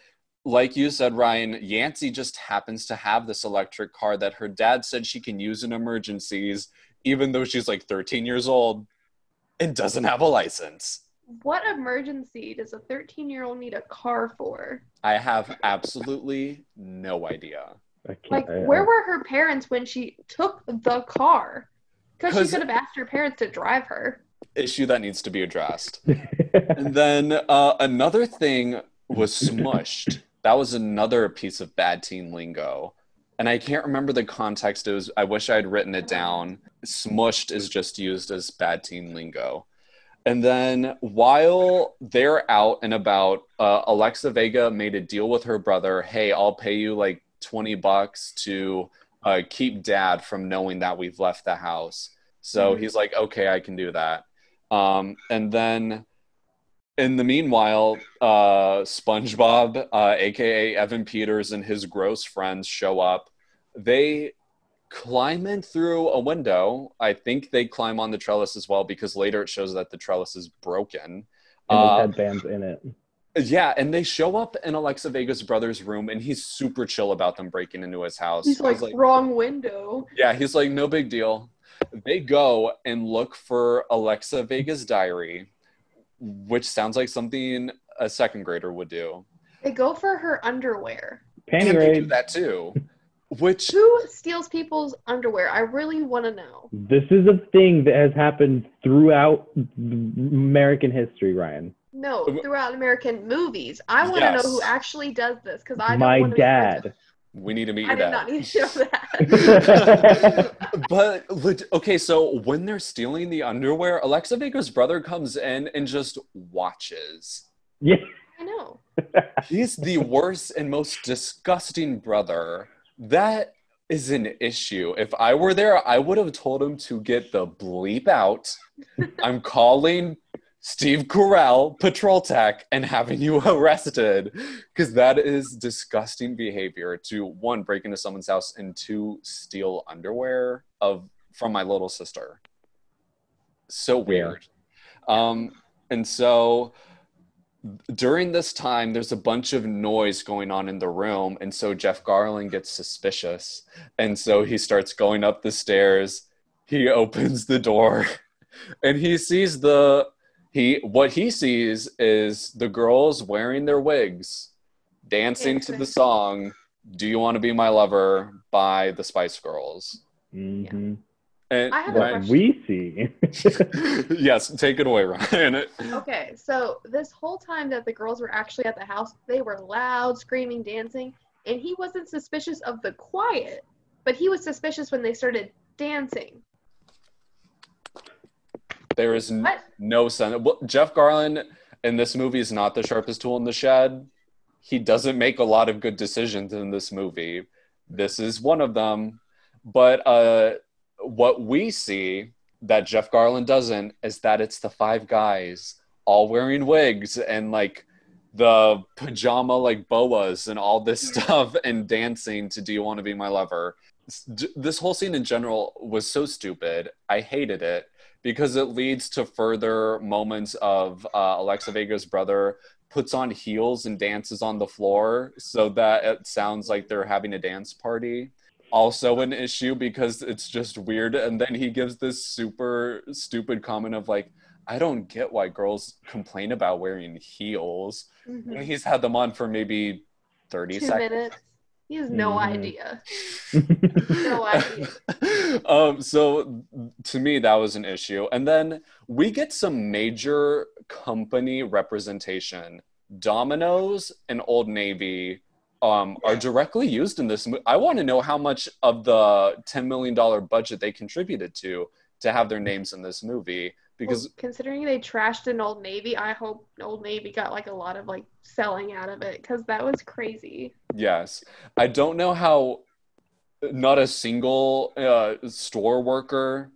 like you said, Ryan, Yancy just happens to have this electric car that her dad said she can use in emergencies, even though she's like 13 years old and doesn't have a license. what emergency does a 13 year old need a car for? I have absolutely no idea. Like, where were her parents when she took the car? Because she could have asked her parents to drive her. Issue that needs to be addressed. And then uh, another thing was smushed. That was another piece of bad teen lingo. And I can't remember the context. It was I wish I had written it down. Smushed is just used as bad teen lingo. And then while they're out and about, uh, Alexa Vega made a deal with her brother. Hey, I'll pay you like 20 bucks to uh, keep dad from knowing that we've left the house. So Mhm. he's like, okay, I can do that. Um, and then in the meanwhile, uh, SpongeBob, uh, aka Evan Peters, and his gross friends show up. They climb in through a window. I think they climb on the trellis as well because later it shows that the trellis is broken. and Uh, headband's in it. yeah, and they show up in Alexa Vega's brother's room, and he's super chill about them breaking into his house. He's I was like, wrong window. yeah, he's like, no big deal. They go and look for Alexa Vega's diary, which sounds like something a second grader would do. They go for her underwear. Panty and they do raid. that too. Which Who steals people's underwear? I really want to know. This is a thing that has happened throughout American history, Ryan. No, Um, throughout American movies. I want to Yes. know who actually does this because I don't My wanna dad. we need to meet with- your I did not need to know that. but okay, so when they're stealing the underwear, Alexa Vega's brother comes in and just watches. Yeah. I know. He's the worst and most disgusting brother. That is an issue. If I were there, I would have told him to get the bleep out. I'm calling Steve Carell, Patrol Tech, and having you arrested because that is disgusting behavior to one, break into someone's house, and two, steal underwear of from my little sister. So weird. Um, and so during this time, there's a bunch of noise going on in the room. And so Jeff Garlin gets suspicious. And so he starts going up the stairs. He opens the door and he sees the he what he sees is the girls wearing their wigs dancing to the song do you want to be my lover by the spice girls hmm and I have a question. we see. yes take it away ryan Okay, so this whole time that the girls were actually at the house, they were loud, screaming, dancing, and he wasn't suspicious of the quiet, but he was suspicious when they started dancing. There is n- no sense. Well, Jeff Garlin in this movie is not the sharpest tool in the shed. He doesn't make a lot of good decisions in this movie. This is one of them. But uh, what we see that Jeff Garlin doesn't is that it's the five guys all wearing wigs and like the pajama like boas and all this stuff and dancing to Do You Want to Be My Lover. This whole scene in general was so stupid. I hated it because it leads to further moments of uh, Alexa Vega's brother puts on heels and dances on the floor so that it sounds like they're having a dance party. Also, an issue because it's just weird. And then he gives this super stupid comment of like, I don't get why girls complain about wearing heels. Mm-hmm. He's had them on for maybe 30 Two seconds. Minutes. He has no mm. idea. no idea. Um, so to me, that was an issue. And then we get some major company representation. Domino's and Old Navy um, are directly used in this. Movie. I want to know how much of the $10 million budget they contributed to to have their names in this movie because well, considering they trashed an old navy i hope old navy got like a lot of like selling out of it because that was crazy yes i don't know how not a single uh, store worker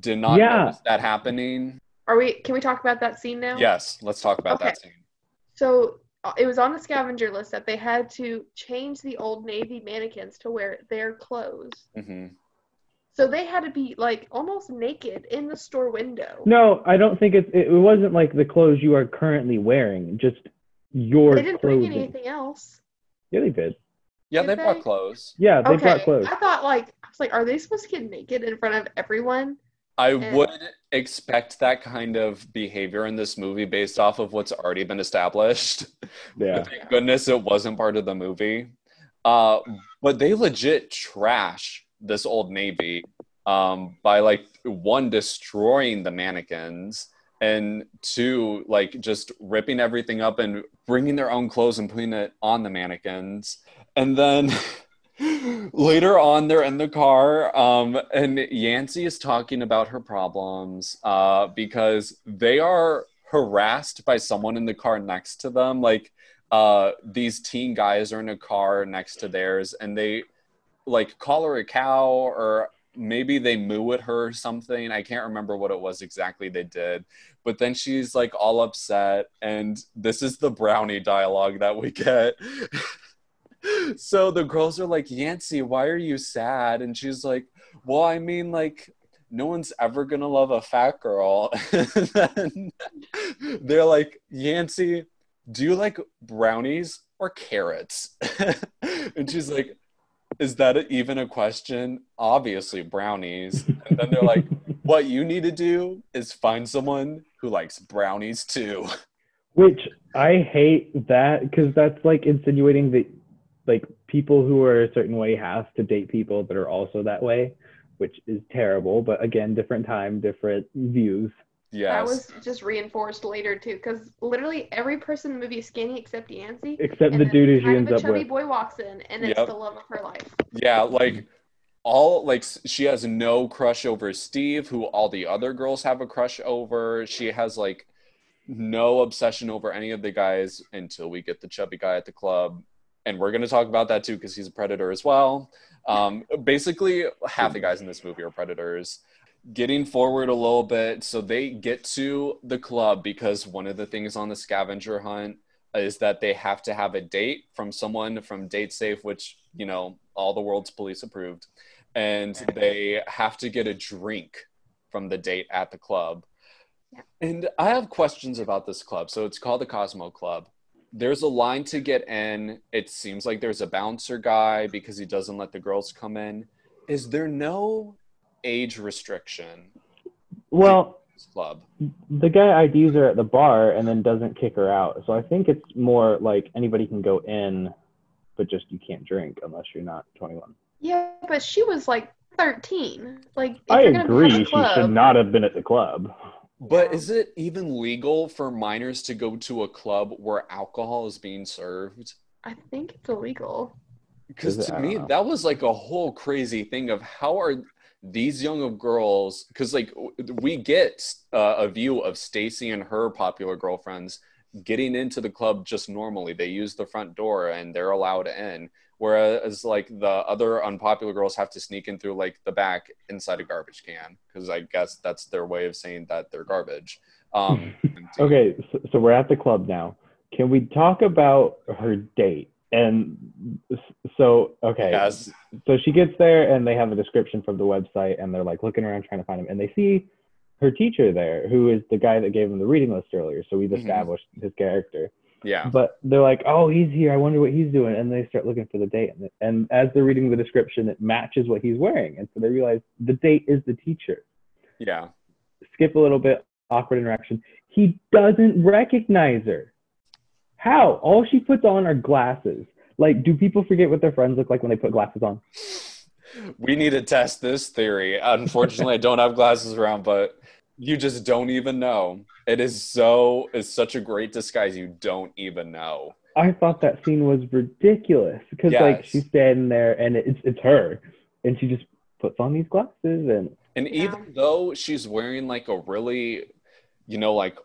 did not yeah. notice that happening are we can we talk about that scene now yes let's talk about okay. that scene so it was on the scavenger list that they had to change the old navy mannequins to wear their clothes mm-hmm. So they had to be like almost naked in the store window. No, I don't think it's. It wasn't like the clothes you are currently wearing. Just your. They didn't clothing. bring anything else. Yeah, they did. Yeah, did they, they, brought clothes. Yeah, they okay. brought clothes. I thought like I was like, are they supposed to get naked in front of everyone? I and... would expect that kind of behavior in this movie based off of what's already been established. Yeah. thank goodness it wasn't part of the movie. Uh, but they legit trash this old navy um, by like one destroying the mannequins and two like just ripping everything up and bringing their own clothes and putting it on the mannequins and then later on they're in the car um, and yancy is talking about her problems uh, because they are harassed by someone in the car next to them like uh, these teen guys are in a car next to theirs and they like call her a cow or maybe they moo at her or something. I can't remember what it was exactly they did. But then she's like all upset, and this is the brownie dialogue that we get. so the girls are like, Yancy, why are you sad? And she's like, Well, I mean, like, no one's ever gonna love a fat girl. and they're like, Yancy, do you like brownies or carrots? and she's like, is that even a question? Obviously, brownies. And then they're like, what you need to do is find someone who likes brownies too. Which I hate that because that's like insinuating that like people who are a certain way have to date people that are also that way, which is terrible. But again, different time, different views. Yeah. That was just reinforced later too, because literally every person in the movie is skinny except Yancy. Except the dude who she ends up chubby boy walks in, and it's the love of her life. Yeah, like all like she has no crush over Steve, who all the other girls have a crush over. She has like no obsession over any of the guys until we get the chubby guy at the club, and we're gonna talk about that too because he's a predator as well. Um, basically, half the guys in this movie are predators. Getting forward a little bit so they get to the club because one of the things on the scavenger hunt is that they have to have a date from someone from date safe which you know all the world's police approved and they have to get a drink from the date at the club. Yeah. and i have questions about this club so it's called the cosmo club there's a line to get in it seems like there's a bouncer guy because he doesn't let the girls come in is there no age restriction. Well, club. The guy IDs her at the bar and then doesn't kick her out. So I think it's more like anybody can go in, but just you can't drink unless you're not 21. Yeah, but she was like 13. Like I agree, she should not have been at the club. But is it even legal for minors to go to a club where alcohol is being served? I think it's illegal. Because to me, know. that was like a whole crazy thing of how are these young girls because like we get uh, a view of stacy and her popular girlfriends getting into the club just normally they use the front door and they're allowed in whereas like the other unpopular girls have to sneak in through like the back inside a garbage can because I guess that's their way of saying that they're garbage. Um, okay, so, so we're at the club now. Can we talk about her date? And so, okay, Yes. so she gets there and they have a description from the website and they're like looking around trying to find him and they see her teacher there who is the guy that gave him the reading list earlier so we've Mhm. established his character Yeah. but they're like oh he's here. I wonder what he's doing. And they start looking for the date. And, and as they're reading the description it matches what he's wearing. And so they realize the date is the teacher. Yeah. skip a little bit. Awkward interaction. He doesn't recognize her. How? All she puts on are glasses. Like do people forget what their friends look like when they put glasses on? We need to test this theory. Unfortunately, I don't have glasses around, but you just don't even know. It is so it's such a great disguise you don't even know. I thought that scene was ridiculous because like she's standing there and it's it's her, and she just puts on these glasses and And Yeah. even though she's wearing like a really, you know, like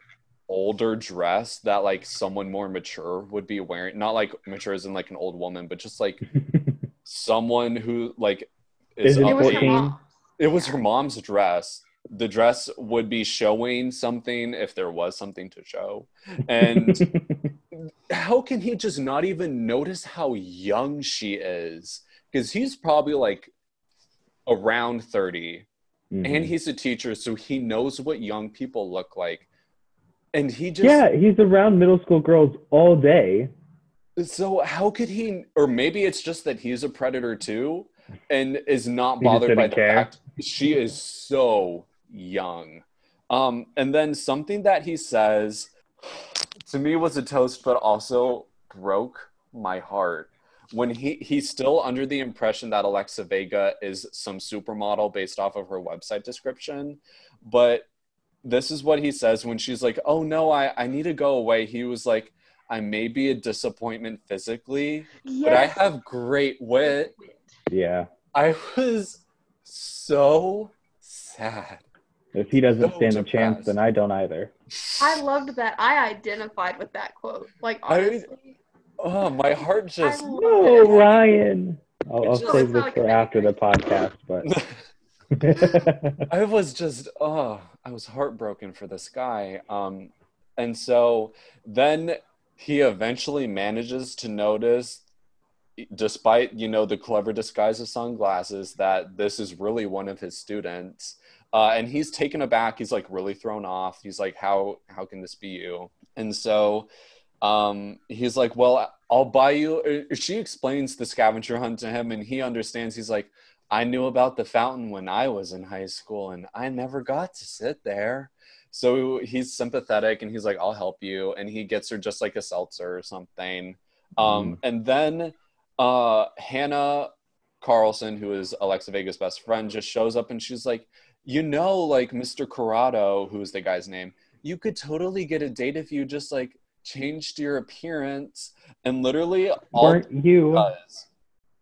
older dress that like someone more mature would be wearing, not like mature as in like an old woman, but just like someone who like is Is it It was her 14? mom. It was her mom's dress. The dress would be showing something if there was something to show. And how can he just not even notice how young she is? Because he's probably like around 30 Mhm. and he's a teacher, so he knows what young people look like. And he just yeah, he's around middle school girls all day. so how could he or maybe it's just that he's a predator too and is not bothered by the care. fact she is so young. Um and then something that he says to me was a toast but also broke my heart. When he he's still under the impression that Alexa Vega is some supermodel based off of her website description, but this is what he says when she's like, "Oh no, I I need to go away." He was like, "I may be a disappointment physically, but I have great wit." Yeah, I was so sad. If he doesn't So stand a chance, then I don't either. I loved that. I identified with that quote. Like I- Oh, my heart just I loved No, it. Ryan. I'll, I'll save this for after the podcast, but I was just oh, I was heartbroken for this guy. Um and so then he eventually manages to notice despite, you know, the clever disguise of sunglasses that this is really one of his students. Uh, and he's taken aback. He's like really thrown off. He's like, "How how can this be you?" And so um, he's like, "Well, I'll buy you." uh, She explains the scavenger hunt to him, and he understands. He's like, I knew about the fountain when I was in high school and I never got to sit there. So he's sympathetic and he's like, I'll help you. And he gets her just like a seltzer or something. Um, And then uh, Hannah Carlson, who is Alexa Vega's best friend, just shows up and she's like, You know, like Mr. Corrado, who's the guy's name, you could totally get a date if you just like changed your appearance. And literally, all weren't you? does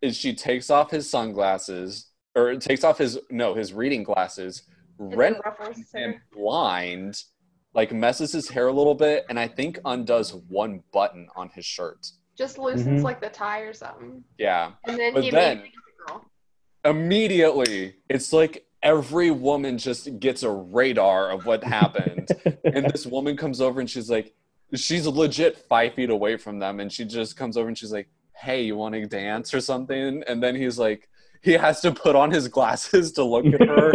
is she takes off his sunglasses or takes off his no his reading glasses rent ruffles and blind like messes his hair a little bit and i think undoes one button on his shirt Just loosens Mhm. like the tie or something. yeah And then But he then- immediately girl. immediately it's like every woman just gets a radar of what happened. And this woman comes over and she's like she's legit five feet away from them. And she just comes over and she's like hey you want to dance or something? And then he's like he has to put on his glasses to look at her.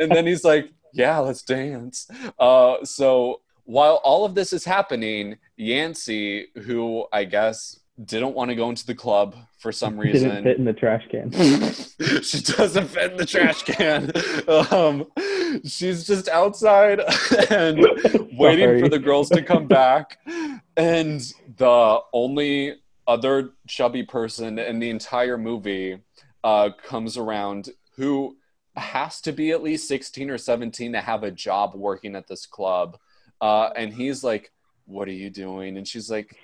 And then he's like yeah let's dance. Uh, so while all of this is happening yancy who i guess didn't want to go into the club for some Didn't reason fit in the trash can. she doesn't fit in the trash can. Um, she's just outside and waiting for the girls to come back. And the only other chubby person in the entire movie uh, comes around who has to be at least 16 or 17 to have a job working at this club. Uh, and he's like, What are you doing? And she's like,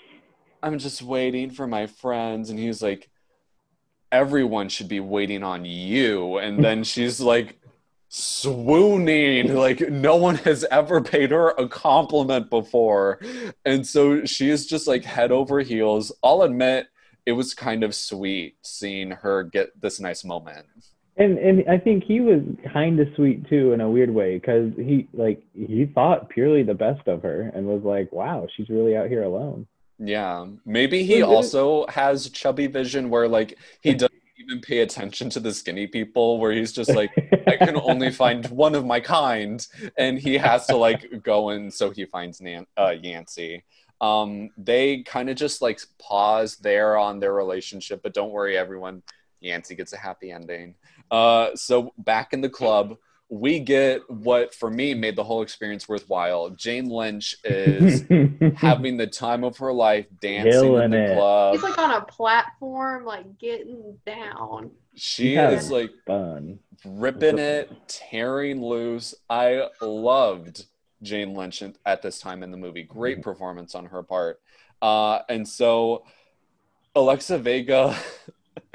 I'm just waiting for my friends. And he's like, everyone should be waiting on you. And then she's like swooning, like no one has ever paid her a compliment before. And so she is just like head over heels. I'll admit, it was kind of sweet seeing her get this nice moment. And and I think he was kind of sweet too in a weird way because he like he thought purely the best of her and was like, wow, she's really out here alone. Yeah, maybe he also has chubby vision where like he doesn't even pay attention to the skinny people, where he's just like, I can only find one of my kind, and he has to like go and so he finds Nan- uh, Yancy. Um, they kind of just like pause there on their relationship, but don't worry, everyone. Yancy gets a happy ending. Uh, so back in the club, we get what for me made the whole experience worthwhile. Jane Lynch is having the time of her life dancing Killing in the it. club. He's like on a platform, like getting down. she Yeah. is like fun. ripping it, tearing loose. I loved Jane Lynch at this time in the movie. Great performance on her part. Uh, and so Alexa Vega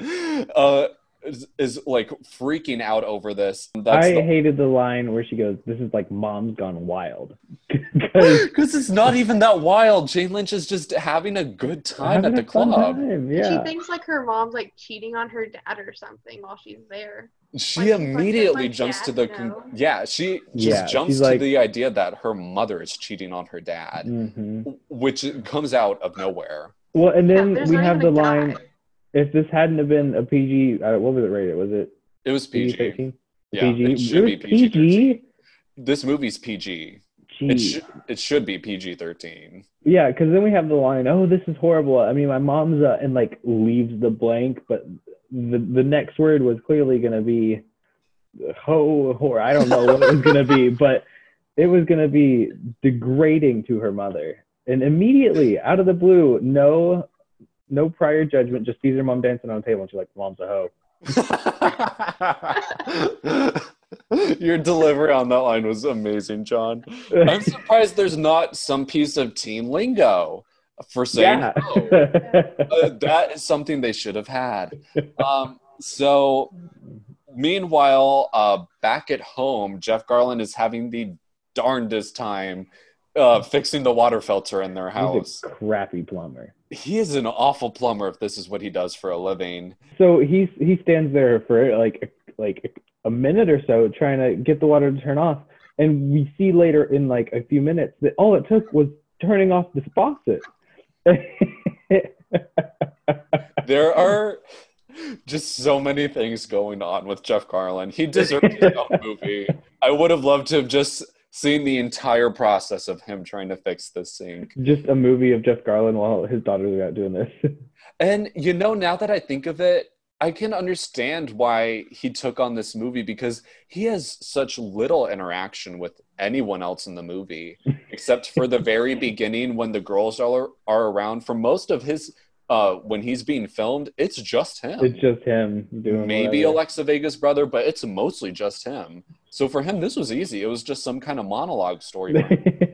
uh, is, is like freaking out over this. That's I the- hated the line where she goes, "This is like mom's gone wild," because because it's not even that wild. Jane Lynch is just having a good time at the club. Yeah. She thinks like her mom's like cheating on her dad or something while she's there. She Like, she's like, immediately "Does jumps to the con- know?" yeah. She just Yeah, jumps to like- the idea that her mother is cheating on her dad, hmm which comes out of nowhere. Well, and then there's we have the line. guy. If this hadn't have been a PG, uh, what was it rated? Was it It was PG PG. thirteen? Yeah, PG. it should be PG. PG. This movie's PG. It should it should be PG thirteen. Yeah, because then we have the line, "Oh, this is horrible." I mean, my mom's uh, and like leaves the blank, but the the next word was clearly gonna be ho or I don't know what it was gonna be, but it was gonna be degrading to her mother. And immediately, out of the blue, no no prior judgment, just sees her mom dancing on the table, and she's like, "Mom's a hoe." Your delivery on that line was amazing, John. I'm surprised there's not some piece of teen lingo for saying yeah. Uh, that is something they should have had. Um, so, meanwhile, uh, back at home, Jeff Garlin is having the darndest time uh, fixing the water filter in their house. He's a crappy plumber. He is an awful plumber if this is what he does for a living. So he's he stands there for like like a minute or so trying to get the water to turn off, and we see later in like a few minutes that all it took was turning off this faucet. There are just so many things going on with Jeff Garlin. He deserves his own movie. I would have loved to have just seen the entire process of him trying to fix this sink. Just a movie of Jeff Garlin while his daughters are out doing this. And you know, now that I think of it, I can understand why he took on this movie because he has such little interaction with anyone else in the movie, except for the very beginning when the girls are are around. For most of his, uh, when he's being filmed, it's just him. it's just him doing Maybe whatever. Alexa Vega's brother, but it's mostly just him. So for him, this was easy. It was just some kind of monologue story.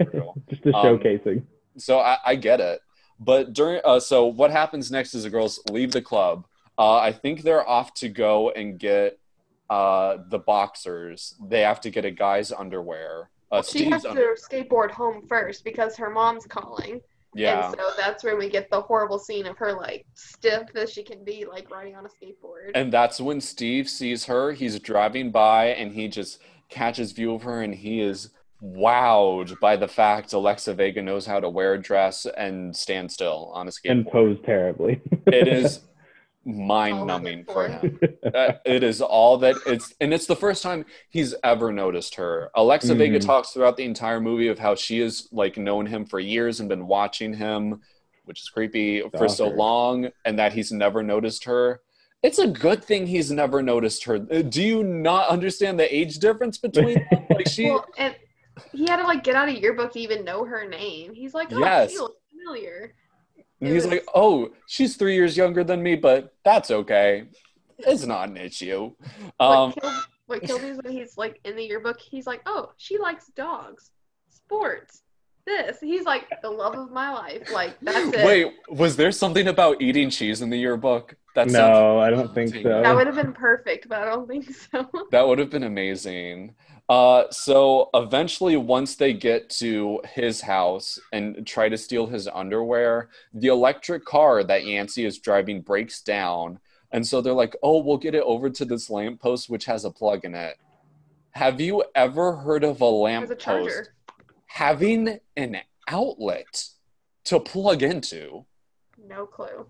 just a Um, showcasing. so I, I get it. But during uh, so what happens next is the girls leave the club. Uh, I think they're off to go and get uh, the boxers. They have to get a guy's underwear. Uh, She has Steve's under- to skateboard home first because her mom's calling. Yeah. And so that's when we get the horrible scene of her like stiff as she can be, like riding on a skateboard. And that's when Steve sees her. He's driving by and he just catches view of her and he is wowed by the fact Alexa Vega knows how to wear a dress and stand still on a skateboard. and pose terribly. it is mind numbing All for him. It is all that it's, and it's the first time he's ever noticed her. Alexa Vega Mhm. talks throughout the entire movie of how she has like known him for years and been watching him, which is creepy for so long, and that he's never noticed her. It's a good thing he's never noticed her. Uh, Do you not understand the age difference between them? Like she, well, and he had to like get out of a yearbook to even know her name. He's like, oh, Yes. she looks familiar. And it he's was- like, "Oh, she's three years younger than me, but that's okay. It's not an issue." Um, what, killed, what killed me is when he's like in the yearbook, he's like, oh, she likes dogs, sports, this. He's like, the love of my life. Like, that's it. Wait, was there something about eating cheese in the yearbook? That sounds no, I don't think so. That would have been perfect, but I don't think so. that would have been amazing. Uh, so eventually, once they get to his house and try to steal his underwear, the electric car that Yancy is driving breaks down. And so they're like, oh, we'll get it over to this lamppost, which has a plug in it. Have you ever heard of a lamppost having an outlet to plug into? No clue.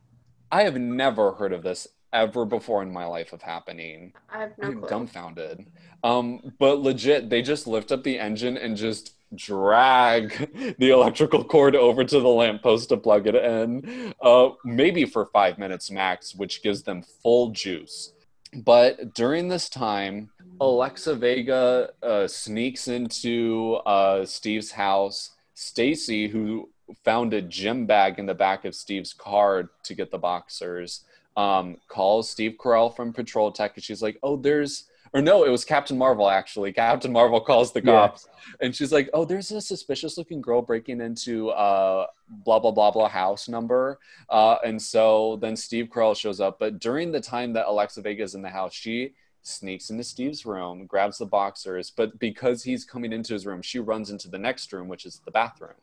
I have never heard of this ever before in my life of happening. I have no I'm clue. dumbfounded. Um, but legit, they just lift up the engine and just drag the electrical cord over to the lamppost to plug it in, uh, maybe for five minutes max, which gives them full juice. But during this time, Alexa Vega uh, sneaks into uh, Steve's house. Stacy, who found a gym bag in the back of Steve's car to get the boxers, um, calls Steve Carell from Patrol Tech, and she's like, "Oh, there's." Or no, it was Captain Marvel actually. Captain Marvel calls the Yeah. cops and she's like, "Oh, there's a suspicious looking girl breaking into uh blah blah blah blah house number." Uh, and so then Steve Carell shows up, but during the time that Alexa Vega is in the house, she sneaks into Steve's room, grabs the boxers, but because he's coming into his room, she runs into the next room, which is the bathroom.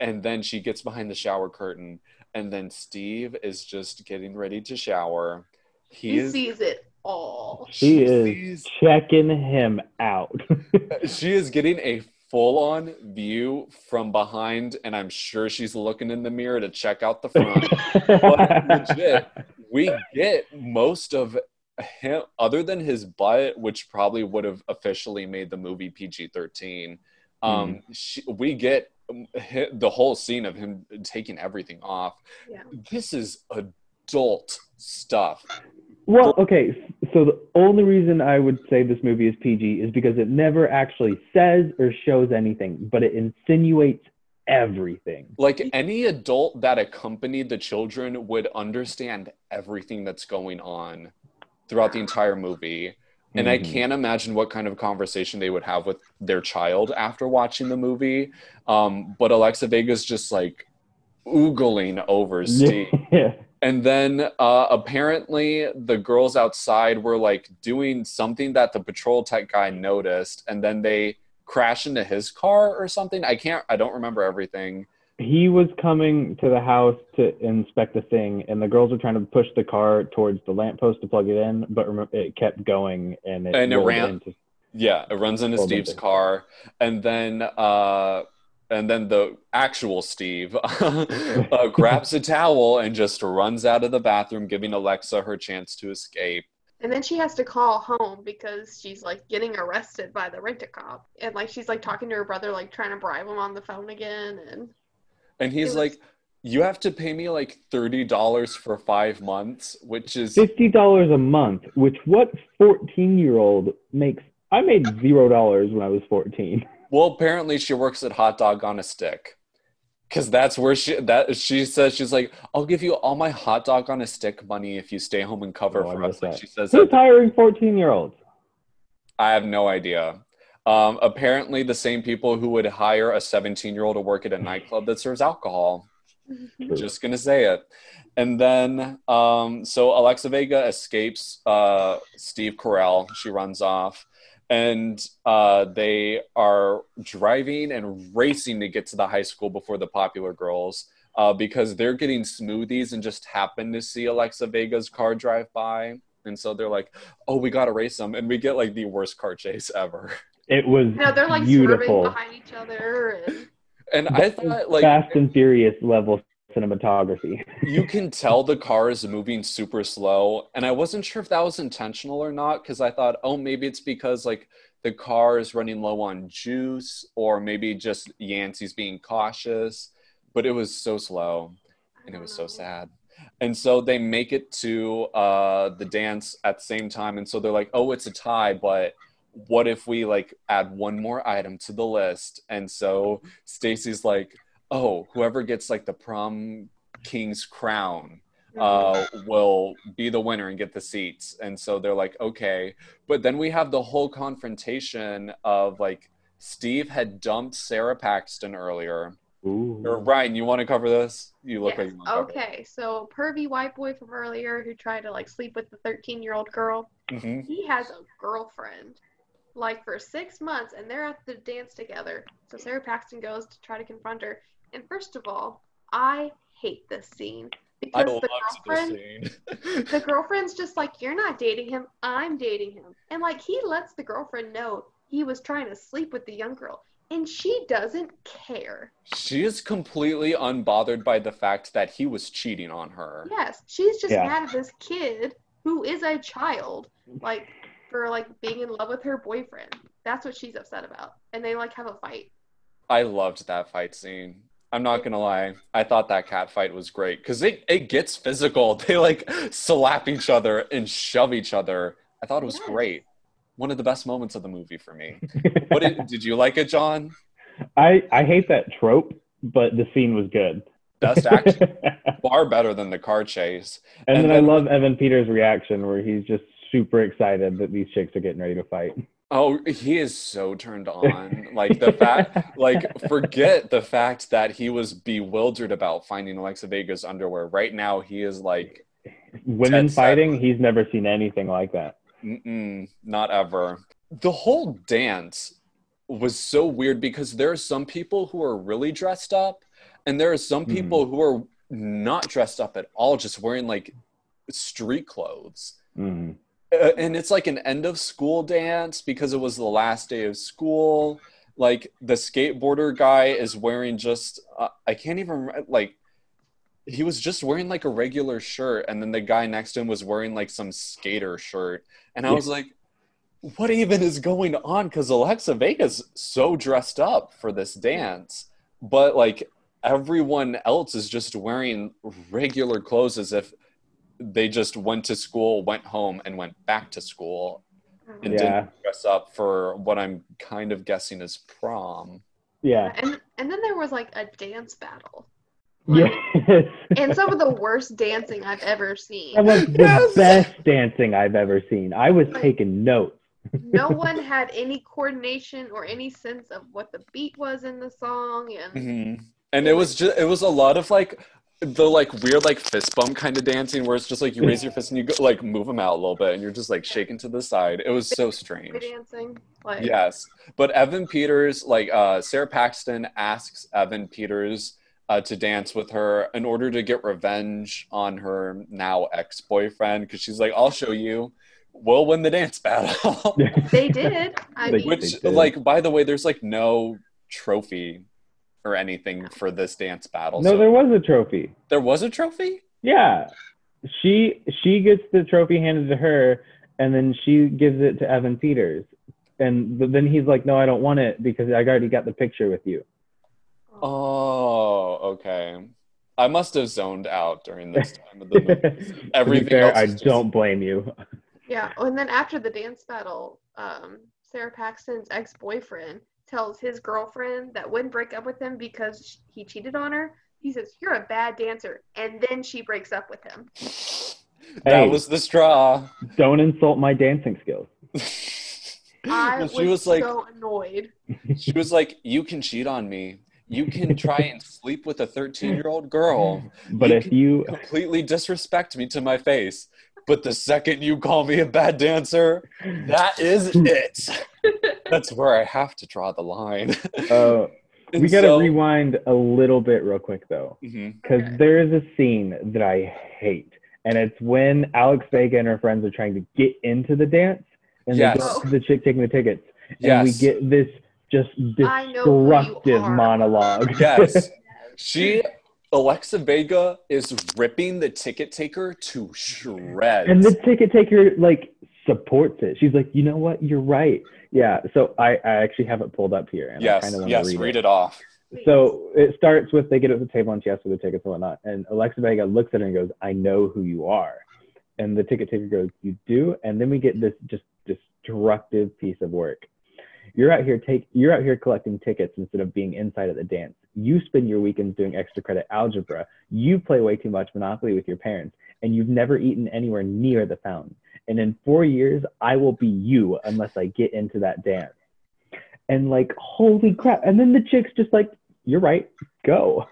And then she gets behind the shower curtain, and then Steve is just getting ready to shower. He, He is sees it all. She is sees- checking him out. she is getting a full on view from behind, and I'm sure she's looking in the mirror to check out the front. But legit, we get most of him, other than his butt, which probably would have officially made the movie PG 13. Um, she, we get um, the whole scene of him taking everything off. Yeah. This is adult stuff. Well, okay, so the only reason I would say this movie is PG is because it never actually says or shows anything, but it insinuates everything. Like any adult that accompanied the children would understand everything that's going on throughout the entire movie. And I Mhm. can't imagine what kind of conversation they would have with their child after watching the movie. Um, but Alexa Vega's just like oogling over Steve. Yeah. And then uh, apparently the girls outside were like doing something that the patrol tech guy noticed, and then they crash into his car or something. I can't. I don't remember everything. He was coming to the house to inspect the thing, and the girls were trying to push the car towards the lamppost to plug it in, but rem- it kept going and it, And it ran- into Yeah, it runs into Steve's maybe. car, and then uh, and then the actual Steve uh, grabs a towel and just runs out of the bathroom, giving Alexa her chance to escape. And then she has to call home because she's like getting arrested by the rent a cop. And like she's like talking to her brother, like trying to bribe him on the phone again. And And he's was- like, "You have to pay me like thirty dollars for five months, which is fifty dollars a month, which what fourteen year old makes? I made zero dollars when I was fourteen. well. Apparently, she works at Hot Dog on a Stick, because that's where she that she says she's like, "I'll give you all my hot dog on a stick money if you stay home and cover Oh, for us." Like she says Who's hiring fourteen year olds? I have no idea. Um, apparently, the same people who would hire a 17 year old to work at a nightclub that serves alcohol. Just gonna say it. And then, um, so Alexa Vega escapes uh, Steve Carell. She runs off, and uh, they are driving and racing to get to the high school before the popular girls. Uh, because they're getting smoothies and just happen to see Alexa Vega's car drive by. And so they're like, oh, we got to race them. And we get like the worst car chase ever. It was no, they're like beautiful. swerving behind each other. And And I thought, like, Fast and Furious level cinematography. you can tell the car is moving super slow and i wasn't sure if that was intentional or not because i thought oh maybe it's because like the car is running low on juice or maybe just yancy's being cautious but it was so slow and it don't was so sad and so they make it to uh, the dance at the same time and so they're like oh it's a tie but what if we like add one more item to the list and so stacy's like oh whoever gets like the prom king's crown uh, will be the winner and get the seats. And so they're like, okay. But then we have the whole confrontation of like Steve had dumped Sara Paxton earlier. Ooh. Or Rhiane, you want to cover this? You look Yes. like you want to cover Okay, so pervy white boy from earlier who tried to like sleep with the 13 year old girl, it. Mhm. he has a girlfriend. Like for six months, and they're at the dance together. So Sara Paxton goes to try to confront her. And first of all, I hate this scene I because loved the this girlfriend, scene. the girlfriend's just like, "You're not dating him. I'm dating him," and like he lets the girlfriend know he was trying to sleep with the young girl, and she doesn't care. she is completely unbothered by the fact that he was cheating on her. Yes, she's just Yeah. mad at this kid who is a child, like for like being in love with her boyfriend. That's what she's upset about, and they like have a fight. I loved that fight scene. I'm not gonna lie. I thought that cat fight was great because it, it gets physical. They like slap each other and shove each other. I thought it was Yes. great. One of the best moments of the movie for me. What did, did you like it, John? I I hate that trope, but the scene was good. Best action, far better than the car chase. and, And then, then- I love Evan Peters' reaction where he's just super excited that these chicks are getting ready to fight. Oh, he is so turned on. Like the fact, like forget the fact that he was bewildered about finding Alexa Vega's underwear. Right now, he is like, Women fighting, he's never seen anything like that. Mm-mm, not ever. The whole dance was so weird because there are some people who are really dressed up, and there are some Hmm. people who are not dressed up at all, just wearing like street clothes. Mhm. Uh, and it's like an end of school dance because it was the last day of school. Like the skateboarder guy is wearing just, uh, I can't even like. He was just wearing like a regular shirt, and then the guy next to him was wearing like some skater shirt, and I was like, "What even is going on?" Because Alexa Vega's so dressed up for this dance, but like everyone else is just wearing regular clothes as if they just went to school, went home, and went back to school and Yeah. didn't dress up for what I'm kind of guessing is prom. Yeah. And and then there was like a dance battle. Yes. And some of the worst dancing I've ever seen. that was the Yes. best dancing I've ever seen. I was taking notes. No one had any coordination or any sense of what the beat was in the song and Mhm. And it was just it was a lot of like the like weird like fist bump kind of dancing where it's just like you raise your fist and you go like move them out a little bit and you're just like shaking to the side. It was so strange. dancing. Like Yes, but Evan Peters, like uh, Sara Paxton, asks Evan Peters uh, to dance with her in order to get revenge on her now ex-boyfriend because she's like, "I'll show you. We'll win the dance battle." they did. I mean Which, They did. like, by the way, there's like no trophy or anything for this dance battle. no, so there was a trophy. there was a trophy. Yeah. She she gets the trophy handed to her and then she gives it to Evan Peters. And but then he's like, "No, I don't want it because I already got the picture with you." Oh, okay. I must have zoned out during this time of the movie. Everything fair, else I just- don't blame you. Yeah. Oh, and then after the dance battle, um, Sara Paxton's ex boyfriend tells his girlfriend that wouldn't break up with him because he cheated on her. He says, You're a bad dancer. And then she breaks up with him. that was the straw. Don't insult my dancing skills. I Well, was, she was like, so annoyed. she was like, you can cheat on me. You can try and sleep with a 13 year old girl. But You if you Completely disrespect me to my face. But the second you call me a bad dancer, that is it. That's where I have to draw the line. uh, we got to so- rewind a little bit real quick though. Because Okay. there is a scene that I hate, and it's when Alex Vega and her friends are trying to get into the dance, and Yes. they go to the chick taking the tickets, and Yes. we get this just I know who you destructive monologue. Yes. She, Alexa Vega, is ripping the ticket taker to shreds. and the ticket taker like supports it. She's like, you know what, you're right. Yeah. So I, I actually have it pulled up here, and I yes, kind of yes, to read, read it. it off. So it starts with they get at the table and she asks for the tickets and whatnot. And Alexa Vega looks at her and goes, I know who you are. And the ticket taker goes, You do? And then we get this just destructive piece of work. You're out here take you're out here collecting tickets instead of being inside at the dance. You spend your weekends doing extra credit algebra. You play way too much Monopoly with your parents, and you've never eaten anywhere near the fountain. And in four years, I will be you unless I get into that dance. And like, holy crap. And then the chick's just like, You're right, go.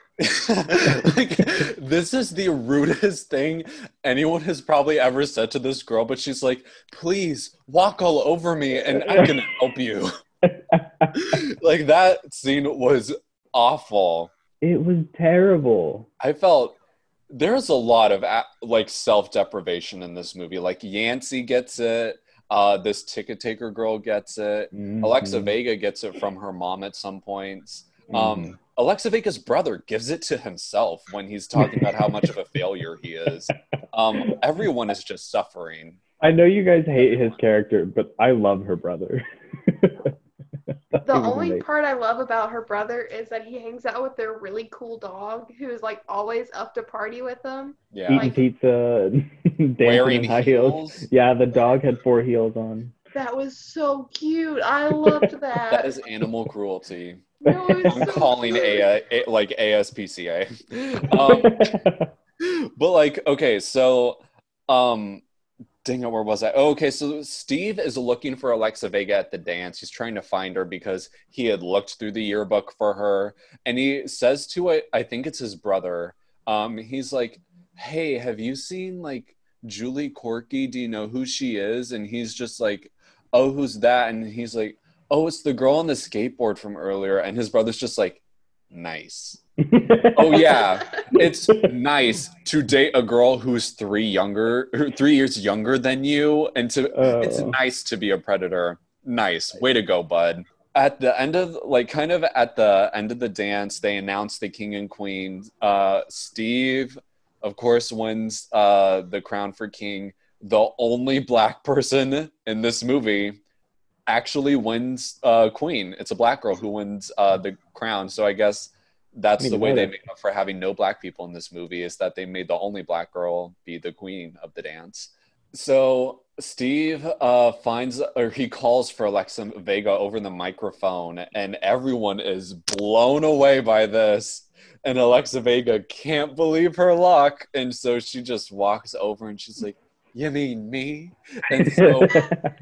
like this is the rudest thing anyone has probably ever said to this girl but she's like please walk all over me and i can help you like that scene was awful it was terrible. i felt there's a lot of like self-deprivation in this movie like yancy gets it uh this ticket taker girl gets it alexa Mhm. vega gets it from her mom at some points Mhm. um, Alexa Vega's brother gives it to himself when he's talking about how much of a failure he is. Um, everyone is just suffering. I know you guys hate his character, but I love her brother. That The only amazing. part I love about her brother is that he hangs out with their really cool dog who's like always up to party with them. Yeah. eating like- pizza, dancing Wearing in high heels. heels. Yeah, the dog had four heels on. That was so cute. I loved that. That is animal cruelty. No, I'm so calling a, a like ASPCA. Um, but like, okay, so um dang it, where was I? Oh, okay, so Steve is looking for Alexa Vega at the dance. He's trying to find her because he had looked through the yearbook for her, and he says to it, I think it's his brother. Um, he's like, Hey, have you seen like Julie Corky? Do you know who she is? And he's just like, Oh, who's that? And he's like, Oh, it's the girl on the skateboard from earlier. And his brother's just like, Nice. Oh yeah, it's nice to date a girl who's three younger, three years younger than you, and to it's Oh. nice to be a predator. Nice, way to go, bud. At the end of like kind of at the end of the dance, they announce the king and queen. Uh, Steve, of course, wins uh, the crown for king. The only black person in this movie actually wins uh, queen. It's a black girl who wins uh, the crown. So I guess that's I the way they make up for having no black people in this movie is that they made the only black girl be the queen of the dance. So Steve uh, finds or he calls for Alexa Vega over the microphone, and everyone is blown away by this. And Alexa Vega can't believe her luck, and so she just walks over and she's like, "You mean me?" And so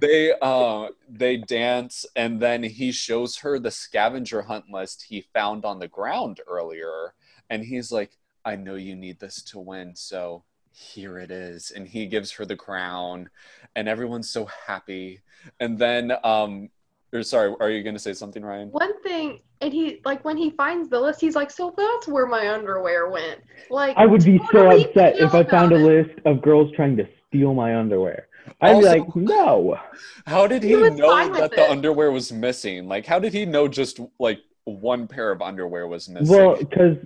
they uh they dance and then he shows her the scavenger hunt list he found on the ground earlier and he's like i know you need this to win so here it is and he gives her the crown and everyone's so happy and then um or sorry are you going to say something rhiane One thing, and he like when he finds the list, he's like, "So that's where my underwear went." Like, I would be so upset if I feel found a list of girls trying to steal my underwear. I'd Also- be like, no. how did he, He know fine with that the it. underwear was missing like how did he know just like one pair of underwear was missing Well, because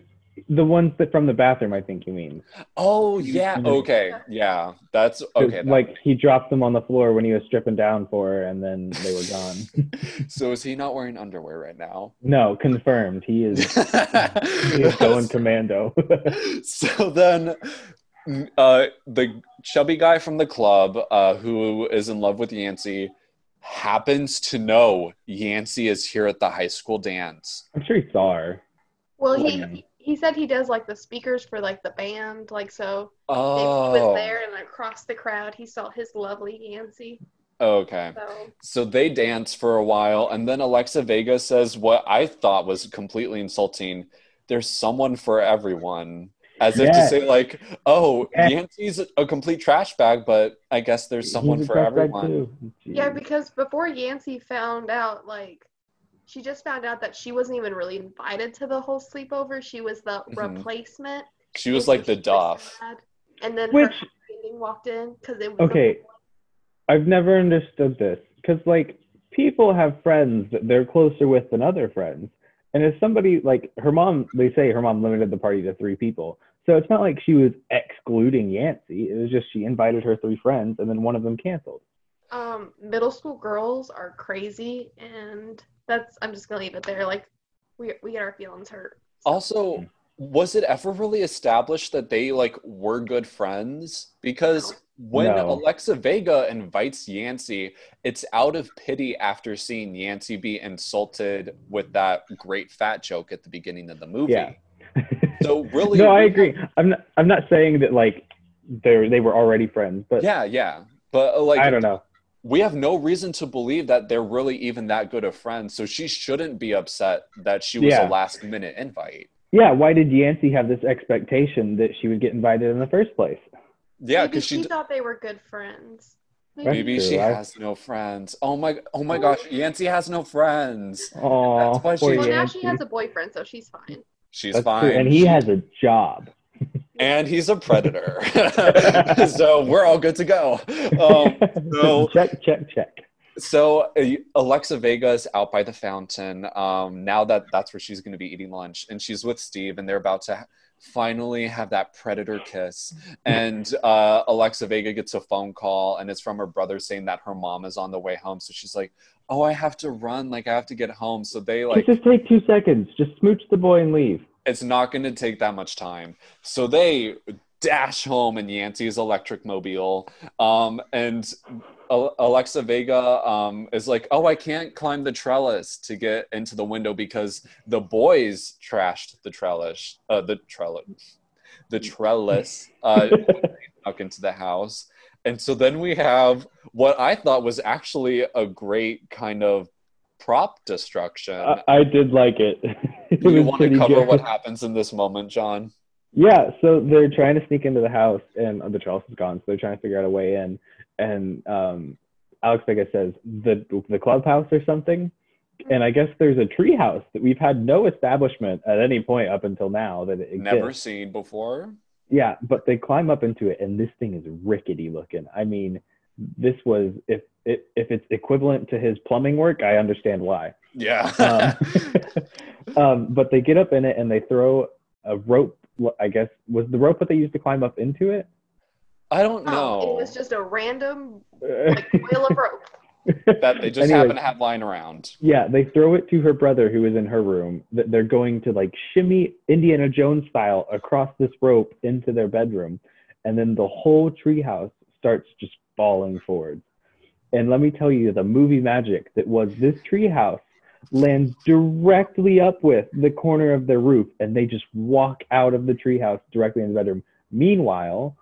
the ones that from the bathroom, I think you mean. oh yeah okay yeah That's okay that like he dropped them on the floor when he was stripping down for her, and then they were gone. So is he not wearing underwear right now? no, confirmed. He is. He is going commando. so then uh, the chubby guy from the club uh, who is in love with Yancy happens to know Yancy is here at the high school dance. I'm sure he saw her. Well, he he said he does like the speakers for like the band, like so. If he Oh, was there and across the crowd, he saw his lovely Yancy. okay. So So they dance for a while, and then Alexa Vega says what I thought was completely insulting. There's someone for everyone. As if to say, like, oh, Yes. Yancy's a complete trash bag, but I guess there's someone for everyone. yeah, because before Yancy found out, like, she just found out that she wasn't even really invited to the whole sleepover. She was the Mhm. replacement. She was like the she was Duff. And then Which her walked in because it was Okay. I've never understood this because like people have friends that they're closer with than other friends, and if somebody like her mom, they say her mom limited the party to three people, so it's not like she was excluding Yancy. It was just she invited her three friends, and then one of them canceled. um, middle school girls are crazy, and that's I'm just gonna leave it there. Like, we we get our feelings hurt. Also, was it ever really established that they like were good friends? Because when No. Alexa Vega invites Yancy, it's out of pity after seeing Yancy be insulted with that great fat joke at the beginning of the movie. Yeah. So really, no, I agree. I'm not. I'm not saying that like they they were already friends, but Yeah, yeah. But uh, like I don't know. we have no reason to believe that they're really even that good of friends. So she shouldn't be upset that she was Yeah. a last minute invite. Yeah, why did Yancy have this expectation that she would get invited in the first place? Yeah, because she she thought they were good friends. That's maybe she I- has no friends. Oh my oh my gosh, Yancy has no friends. Oh, That's why she- Well, now she has a boyfriend, so she's fine. She's That's fine. true. And he has a job. and he's a predator. so we're all good to go. Um, so check, check, check. So uh, Alexa Vega is out by the fountain. Um, now that that's where she's going to be eating lunch, and she's with Steve, and they're about to ha- finally have that predator kiss. And uh, Alexa Vega gets a phone call, and it's from her brother saying that her mom is on the way home. So she's like, "Oh, I have to run. Like I have to get home." So they like just take two seconds. Just smooch the boy and leave. it's not going to take that much time. So they dash home in Yancy's electric mobile. Um, and Alexa Vega um, is like, oh, I can't climb the trellis to get into the window because the boys trashed the trellis, uh, the trellis, the trellis, uh, snuck into the house. And so then we have what I thought was actually a great kind of prop destruction. I, I did like it. it Do you want to cover good. what happens in this moment, John? Yeah, so they're trying to sneak into the house, and the trellis is gone. So they're trying to figure out a way in. And um, Alex Vega says the the clubhouse or something. And I guess there's a tree house that we've had no establishment at any point up until now that it exists. Never seen before. Yeah, but they climb up into it, and this thing is rickety looking. I mean, this was if it, if it's equivalent to his plumbing work, I understand why. Yeah. Um, um, but they get up in it and they throw a rope. I guess was the rope that they used to climb up into it. I don't Oh, know it was just a random like coil of rope. that they just Anyways, happen to have lying around. Yeah, they throw it to her brother who is in her room. That they're going to like shimmy Indiana Jones style across this rope into their bedroom, and then the whole treehouse starts just falling forward. And let me tell you, the movie magic that was this treehouse lands directly up with the corner of their roof, and they just walk out of the treehouse directly in the bedroom. Meanwhile,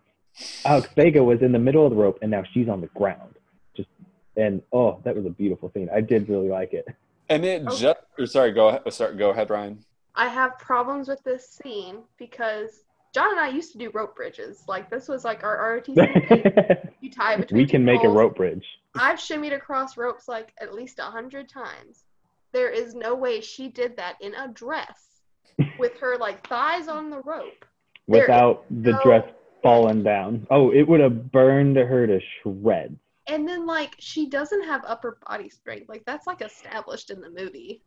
Alex Vega was in the middle of the rope, and now she's on the ground. Just and oh, that was a beautiful scene. I did really like it. And it Oh. just or sorry, go ahead sorry, go ahead, Rhiane. I have problems with this scene because John and I used to do rope bridges. Like this was like our ROTC. you tie between. we can make a rope bridge. I've shimmied across ropes like at least a hundred times. There is no way she did that in a dress with her like thighs on the rope. Without the no- dress falling down. Oh, it would have burned her to shreds. And then like she doesn't have upper body strength. Like that's like established in the movie.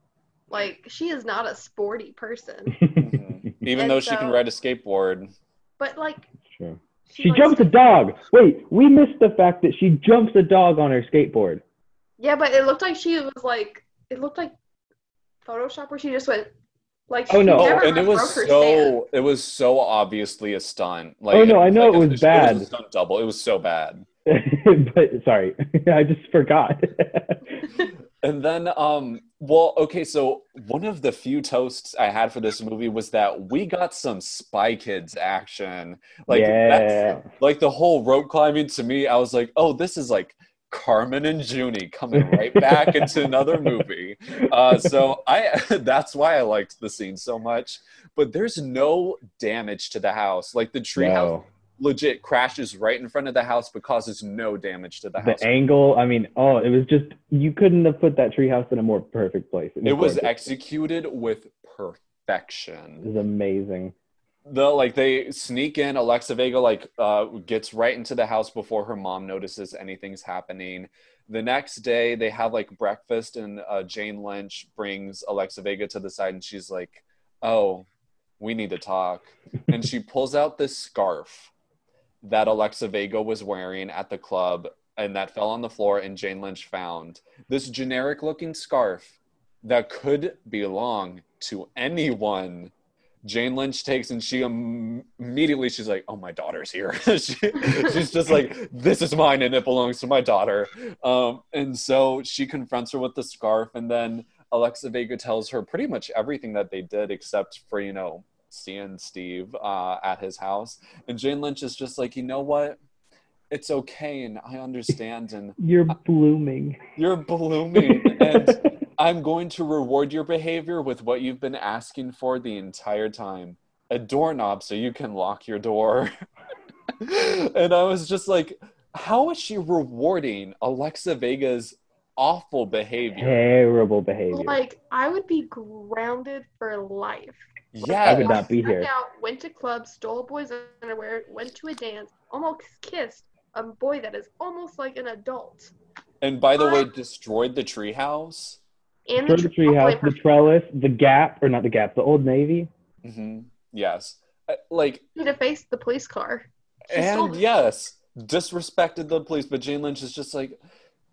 Like she is not a sporty person. Mhm. Even And though she can ride a skateboard. But like True. she, She jumps a dog. Wait, we missed the fact that she jumps a dog on her skateboard. Yeah, but it looked like she was like it looked like Photoshop where she just went like Oh, no. Oh, never and it was broke her stand. so it was so obviously a stunt. Like Oh, no, I know like it a- was bad. a stunt double. It was so bad. but sorry, I just forgot. And then, um, well, okay, so one of the few toasts I had for this movie was that we got some Spy Kids action. Like, that's, yeah. like the whole rope climbing to me, I was like, oh, this is like Carmen and Juni coming right back into another movie. Uh, so I, that's why I liked the scene so much. But there's no damage to the house. Like the treehouse No. legit crashes right in front of the house, but causes no damage to the house. The angle, I mean, oh, it was just you couldn't have put that treehouse in a more perfect place. it was gorgeous. executed with It perfection. was amazing. The like they sneak in alexa vega like uh gets right into the house before her mom notices anything's happening. The next day they have like breakfast and uh, jane lynch brings alexa vega to the side and she's like oh we need to talk. And she pulls out this scarf that alexa vega was wearing at the club and that fell on the floor and jane lynch found. This generic looking scarf that could belong to anyone Jane Lynch takes and she Im- immediately she's like, "Oh, my daughter's here." she, she's just like, "This is mine and it belongs to my daughter." Um, and so she confronts her with the scarf, and then Alexa Vega tells her pretty much everything that they did except for you know seeing Steve uh, at his house. And Jane Lynch is just like, "You know what? It's okay, and I understand, and You're blooming. you're blooming." and I'm going to reward your behavior with what you've been asking for the entire time a doorknob so you can lock your door. and I was just like, how is she rewarding Alexa Vega's awful behavior? Terrible behavior. Like I would be grounded for life. Yeah, I would not be here. Out, went to clubs, stole boy's underwear, went to a dance, almost kissed a boy that is almost like an adult. and by the way, destroyed the treehouse. And Throw the tr- I'll treehouse, the trellis, the gap, or not the gap, the old navy. hmm Yes, Uh, like her to face the police car. She and it. yes, disrespected the police. But Jane Lynch is just like,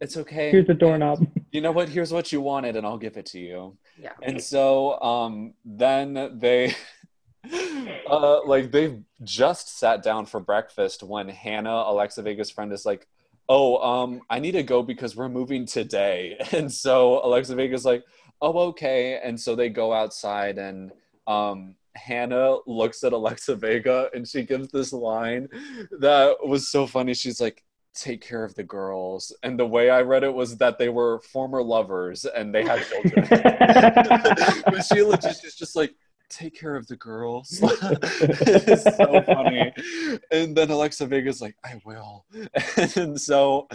it's okay. Here's the doorknob. you know what? Here's what you wanted, and I'll give it to you. Yeah. And so um, then they, uh, like, they've just sat down for breakfast when Hannah, Alexa Vega's friend, is like, "Oh, um, I need to go because we're moving today." And so Alexa Vega's like, "Oh, okay." And so they go outside, and um, Hannah looks at Alexa Vega, and she gives this line that was so funny. She's like. Take care of the girls, and the way I read it was that they were former lovers and they had children but she legit is just like take care of the girls. It's so funny. And then alexa vega's like i will. And so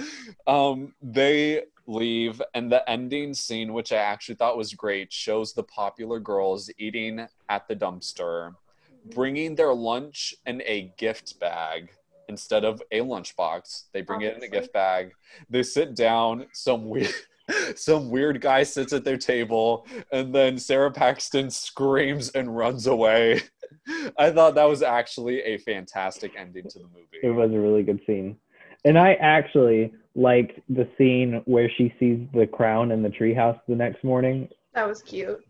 um they leave and the ending scene which i actually thought was great shows the popular girls eating at the dumpster bringing their lunch in a gift bag instead of a lunchbox. They bring it in a gift bag. They sit down some weird some weird guy sits at their table and then sara paxton screams and runs away i thought that was actually a fantastic ending to the movie it was a really good scene. And I actually liked the scene where she sees the crown in the treehouse the next morning. That was cute.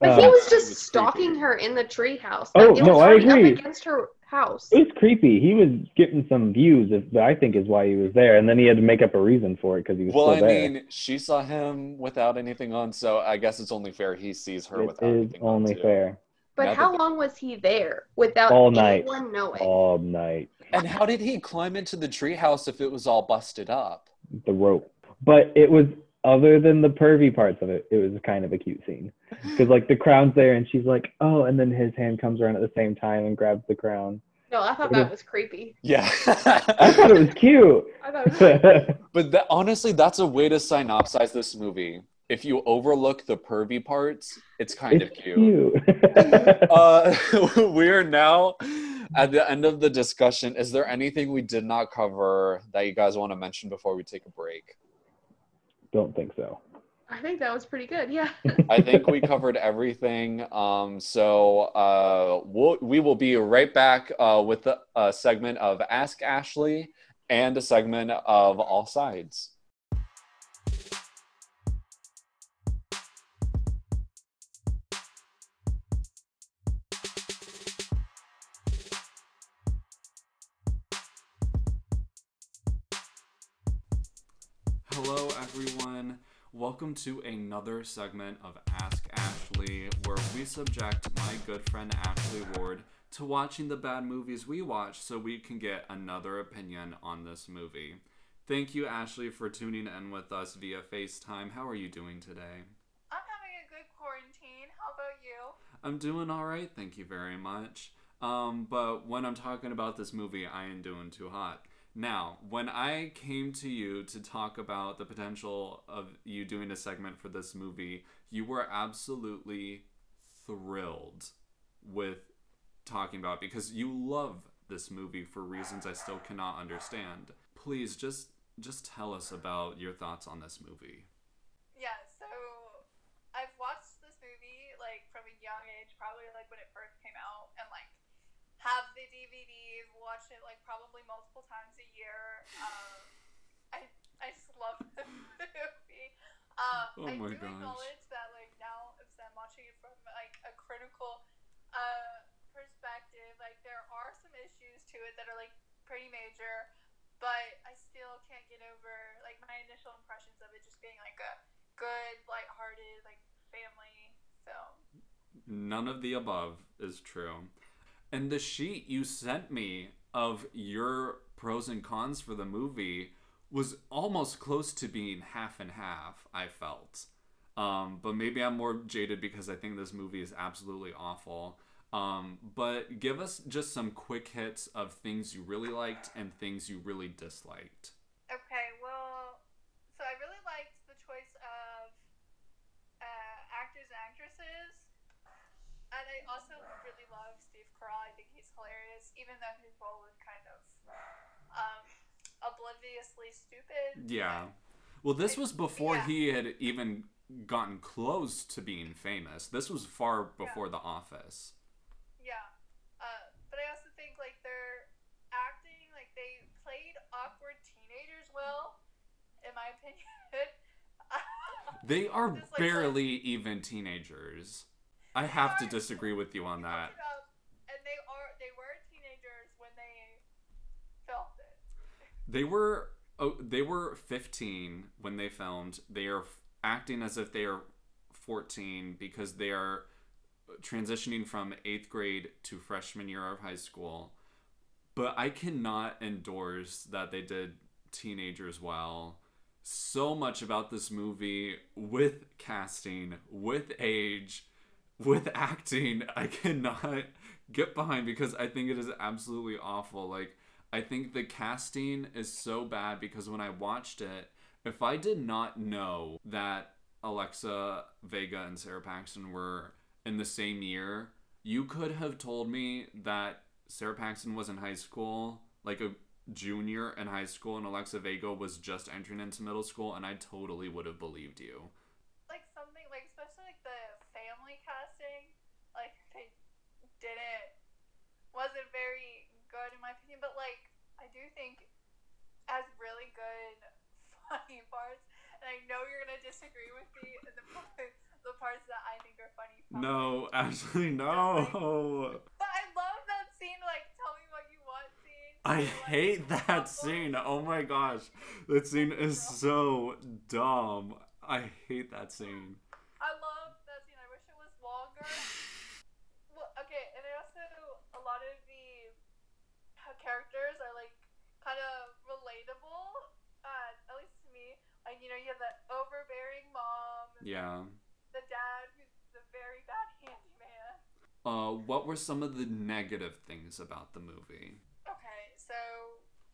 But Uh, he was just was stalking creepy. her in the treehouse. Oh, it no, was I agree. Up against her house. It was creepy. He was getting some views, if, that I think is why he was there. And then he had to make up a reason for it because he was well i still there. mean she saw him without anything on so i guess it's only fair he sees her it without is anything on only fair. But Now how that- long was he there without All night. knowing? All night. and how did he climb into the treehouse if it was all busted up The rope. But it was, other than the pervy parts of it, it was kind of a cute scene. Because, like, the crown's there and she's like, oh, and then his hand comes around at the same time and grabs the crown. No, I thought that was- was creepy. yeah I thought it was cute. I thought it was But that, honestly, that's a way to synopsize this movie. If you overlook the pervy parts, it's kind it's of cute. cute. Uh, we are now at the end of the discussion. Is there anything we did not cover that you guys want to mention before we take a break? Don't think so. I think that was pretty good. Yeah. I think we covered everything. Um, so uh, we'll, we will be right back uh, with a, a segment of Ask Ashley and a segment of All Sides. Welcome to another segment of Ask Ashley, where we subject my good friend Ashley Ward to watching the bad movies we watch so we can get another opinion on this movie. Thank you, Ashley, for tuning in with us via FaceTime. How are you doing today? I'm having a good quarantine. How about you? I'm doing all right, thank you very much. Um, but when I'm talking about this movie, I ain't doing too hot. Now, when I came to you to talk about the potential of you doing a segment for this movie, you were absolutely thrilled with talking about because you love this movie for reasons I still cannot understand. Please just just tell us about your thoughts on this movie. Yeah, so I've watched this movie like from a young age, probably like when it first came out, and the DVDs, watch it like probably multiple times a year. Um, I I just love the movie. Um, Oh I do gosh. acknowledge that like now as I'm watching it from like a critical uh, perspective, like there are some issues to it that are like pretty major, but I still can't get over like my initial impressions of it just being like a good, lighthearted, like family film. None of the above is true. And the sheet you sent me of your pros and cons for the movie was almost close to being half and half, I felt. Um, but maybe I'm more jaded because I think this movie is absolutely awful. Um, but give us just some quick hits of things you really liked and things you really disliked. Okay, well, so I really liked the choice of uh, actors and actresses. And I also really love Carell. I think he's hilarious, even though his role was kind of um, obliviously stupid. Yeah. Well, this was before Yeah. he had even gotten close to being famous. This was far before The Office. Yeah. Uh, but I also think like their acting, like they played awkward teenagers well, in my opinion. They are Just like- barely even teenagers. I have to disagree with you on that. look it up, and they are they were teenagers when they filmed it. They were oh, they were 15 when they filmed. They are acting as if they are 14 because they are transitioning from 8th grade to freshman year of high school. But I cannot endorse that they did teenagers well. So much about this movie with casting, with age, with acting, I cannot get behind because I think it is absolutely awful. Like, I think the casting is so bad because when I watched it, if I did not know that Alexa Vega and Sara Paxton were in the same year, you could have told me that Sara Paxton was in high school, like a junior in high school, and Alexa Vega was just entering into middle school, and I totally would have believed you. Like something like especially like the family casting, like they didn't wasn't very good in my opinion. But like I do think has really good funny parts, and I know you're gonna disagree with me in the part- the parts that I think are funny. probably. No, actually, no. But I love that scene. Like, tell me what you want scene. I Like, hate that scene. Oh my gosh. That scene is so dumb. I hate that scene. I love that scene. I wish it was longer. well, okay, and I also a lot of the uh, characters are like kind of relatable. Uh, at least to me. Like you know, you have that overbearing mom, Yeah. the dad who's a very bad handyman. Uh, what were some of the negative things about the movie? Okay, so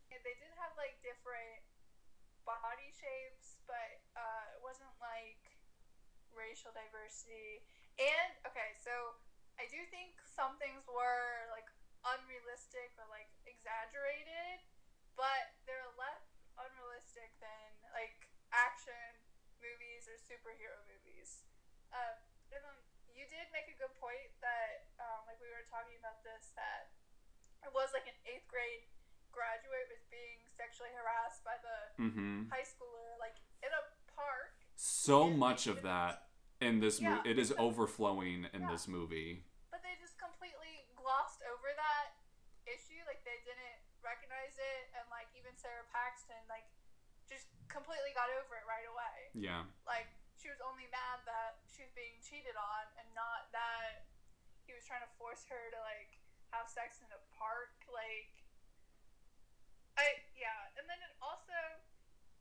they did have like different body shapes, but uh, it wasn't like racial diversity. And okay, so I do think some things were like unrealistic or like exaggerated, but they're less unrealistic than like action movies or superhero movies. Um, and then you did make a good point that, um, like we were talking about this, that it was like an eighth grade graduate was being sexually harassed by the Mm-hmm. high schooler, like in a park. So much of that in this movie. It is overflowing in Yeah. this movie. But they just completely glossed over that issue. Like they didn't recognize it, and like even Sara Paxton, like just completely got over it right away. Yeah. Like she was only mad that she was being cheated on, and not that he was trying to force her to like have sex in a park. Like I yeah, and then it also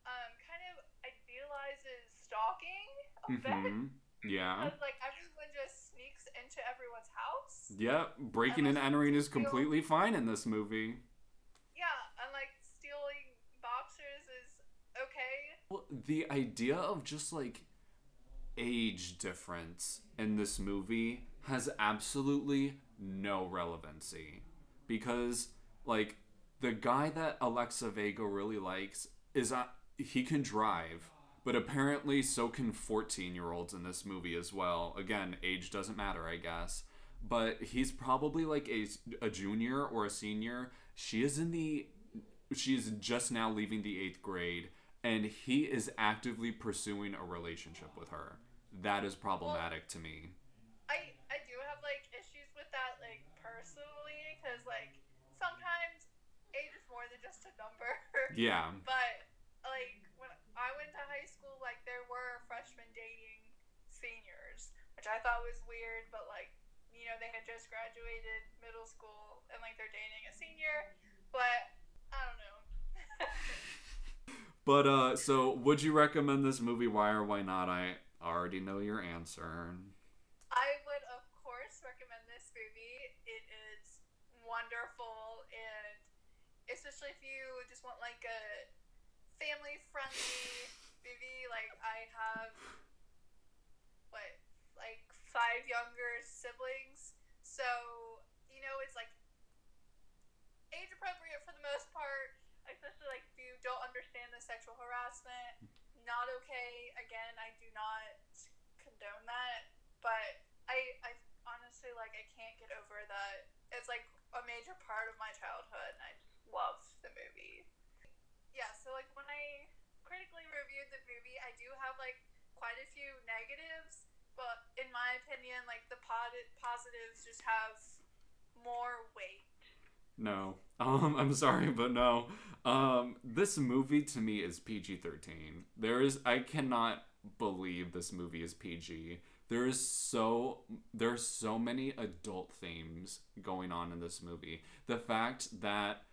um kind of idealizes stalking a bit. Mm-hmm. Yeah. Because like everyone just sneaks into everyone's house. Yep. Breaking and entering is completely fine in this movie. Yeah, and like stealing boxers is okay. Well, the idea of just like age difference in this movie has absolutely no relevancy. Because like the guy that Alexa Vega really likes is uh, he can drive but apparently so can 14 year olds in this movie as well. Again age doesn't matter i guess. But he's probably like a, a junior or a senior. She is in the she's just now leaving the eighth grade and he is actively pursuing a relationship with her that is problematic to me I I do have like issues with that like personally because like sometimes age is more than just a number. yeah But like when I went to high school, like there were freshmen dating seniors, which I thought was weird. But like you know they had just graduated middle school and like they're dating a senior. But I don't know. but uh so would you recommend this movie why or why not i I already know your answer. I would, of course, recommend this movie. It is wonderful, and especially if you just want like a family-friendly movie. Like I have, what, like five younger siblings, so you know it's like age appropriate for the most part. Especially like if you don't understand the sexual harassment, not okay. Again, I do not condone that, but I, I honestly like I can't get over that. It's like a major part of my childhood, and I love the movie. Yeah, so like when I critically reviewed the movie, I do have like quite a few negatives, but in my opinion, like the pod- positives just have more weight. No. Um, I'm sorry, but no. Um, this movie to me is PG 13. There is, I cannot believe this movie is PG. There is so, there's so many adult themes going on in this movie. The fact that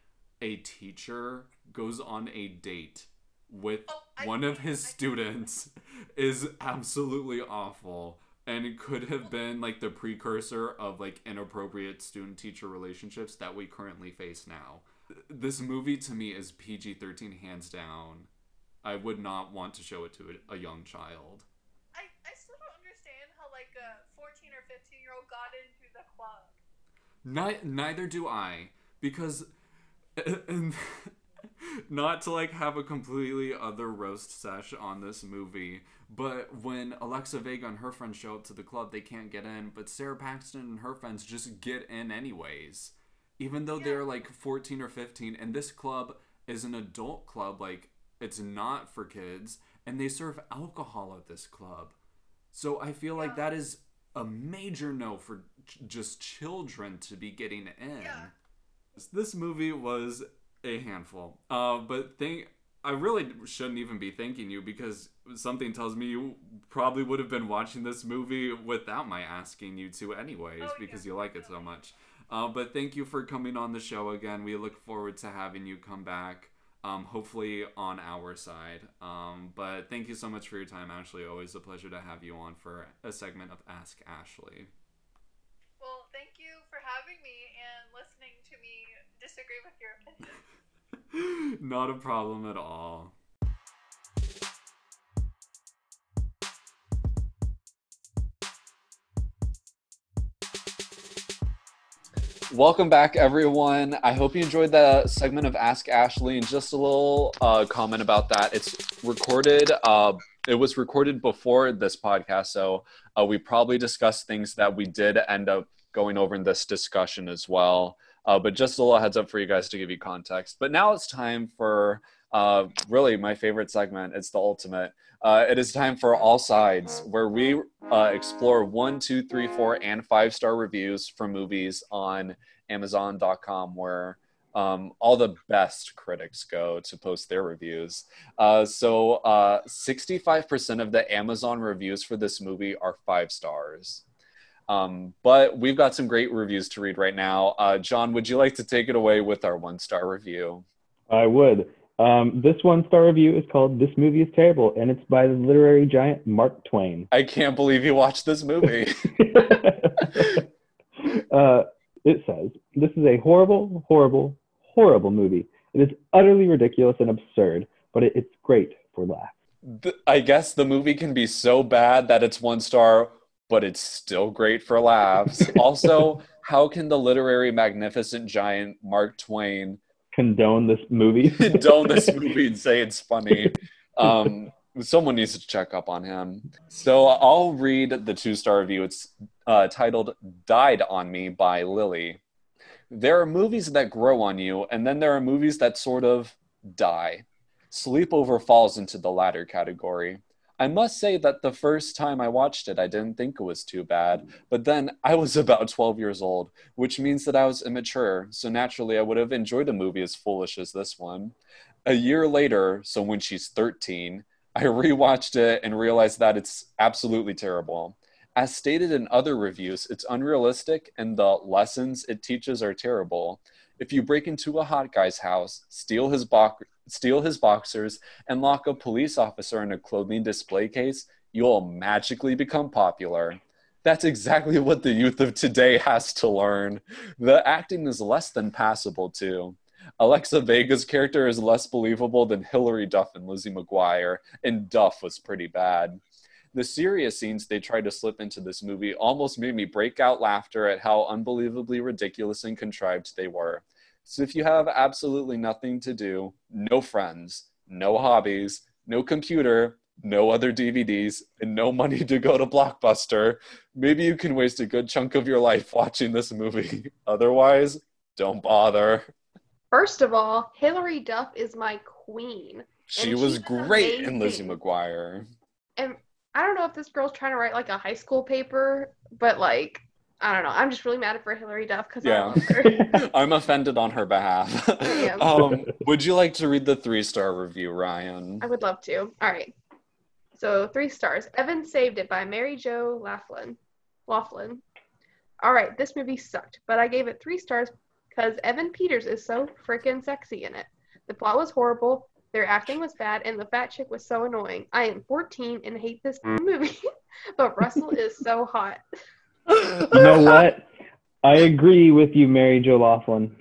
a teacher goes on a date with Oh, I one of his I students is absolutely awful and it could have been like the precursor of like inappropriate student teacher relationships that we currently face now. This movie to me is pg-13 hands down. I would not want to show it to a, a young child. I, I still don't understand how like a 14 or 15 year old got into the club. Ni- neither do I, because and not to like have a completely other roast sesh on this movie, but when Alexa Vega and her friends show up to the club, they can't get in, but Sara Paxton and her friends just get in anyways, even though they're like 14 or 15, and this club is an adult club, like it's not for kids, and they serve alcohol at this club. So I feel like that is a major no for ch- just children to be getting in. Yeah. This movie was a handful. Uh, but thank I really shouldn't even be thanking you because something tells me you probably would have been watching this movie without my asking you to anyways Oh, because yeah, you like it so much. Uh, but thank you for coming on the show again. We look forward to having you come back. Um, hopefully on our side. Um, but thank you so much for your time, Ashley. Always a pleasure to have you on for a segment of Ask Ashley. Well, thank you for having me and listening to me disagree with your opinion. Not a problem at all. Welcome back, everyone. I hope you enjoyed the segment of Ask Ashley. And just a little uh, comment about that. It's recorded. Uh, it was recorded before this podcast, so uh, we probably discussed things that we did end up going over in this discussion as well. Uh, but just a little heads up for you guys to give you context. But now it's time for uh, really my favorite segment. It's the ultimate. Uh, it is time for All Sides, where we uh, explore one, two, three, four, and five star reviews for movies on Amazon.com, where um, all the best critics go to post their reviews. Uh, so, uh, 65% of the Amazon reviews for this movie are five stars. Um, but we've got some great reviews to read right now. Uh, John, would you like to take it away with our one star review? I would. Um, this one star review is called This Movie is Terrible, and it's by the literary giant Mark Twain. I can't believe you watched this movie. uh, it says, This is a horrible, horrible, horrible movie. It is utterly ridiculous and absurd, but it, it's great for laughs. I guess the movie can be so bad that it's one star, but it's still great for laughs. also, how can the literary magnificent giant Mark Twain Condone this movie. condone this movie and say it's funny? Um, someone needs to check up on him. So I'll read the two star review. It's uh, titled Died on Me by Lily. There are movies that grow on you, and then there are movies that sort of die. Sleepover falls into the latter category. I must say that the first time I watched it, I didn't think it was too bad, but then I was about 12 years old, which means that I was immature, so naturally I would have enjoyed a movie as foolish as this one. A year later, so when she's 13, I rewatched it and realized that it's absolutely terrible. As stated in other reviews, it's unrealistic and the lessons it teaches are terrible. If you break into a hot guy's house, steal his, bo- steal his boxers, and lock a police officer in a clothing display case, you'll magically become popular. That's exactly what the youth of today has to learn. The acting is less than passable, too. Alexa Vega's character is less believable than Hilary Duff and Lizzie McGuire, and Duff was pretty bad. The serious scenes they tried to slip into this movie almost made me break out laughter at how unbelievably ridiculous and contrived they were. So if you have absolutely nothing to do, no friends, no hobbies, no computer, no other DVDs, and no money to go to Blockbuster, maybe you can waste a good chunk of your life watching this movie. Otherwise, don't bother. First of all, Hilary Duff is my queen. She was great in Lizzie. McGuire. And I don't know if this girl's trying to write like a high school paper, but like, I don't know. I'm just really mad at for Hilary Duff because Yeah. I love her. I'm offended on her behalf. um, would you like to read the three star review, Rhiane? I would love to. All right. So three stars. Evan saved it by Mary Jo Laughlin. Laughlin. All right, this movie sucked, but I gave it three stars because Evan Peters is so freaking sexy in it. The plot was horrible, their acting was bad, and the fat chick was so annoying. I am 14 and hate this movie, but Russell is so hot. You know what? I agree with you, Mary Jo Laughlin.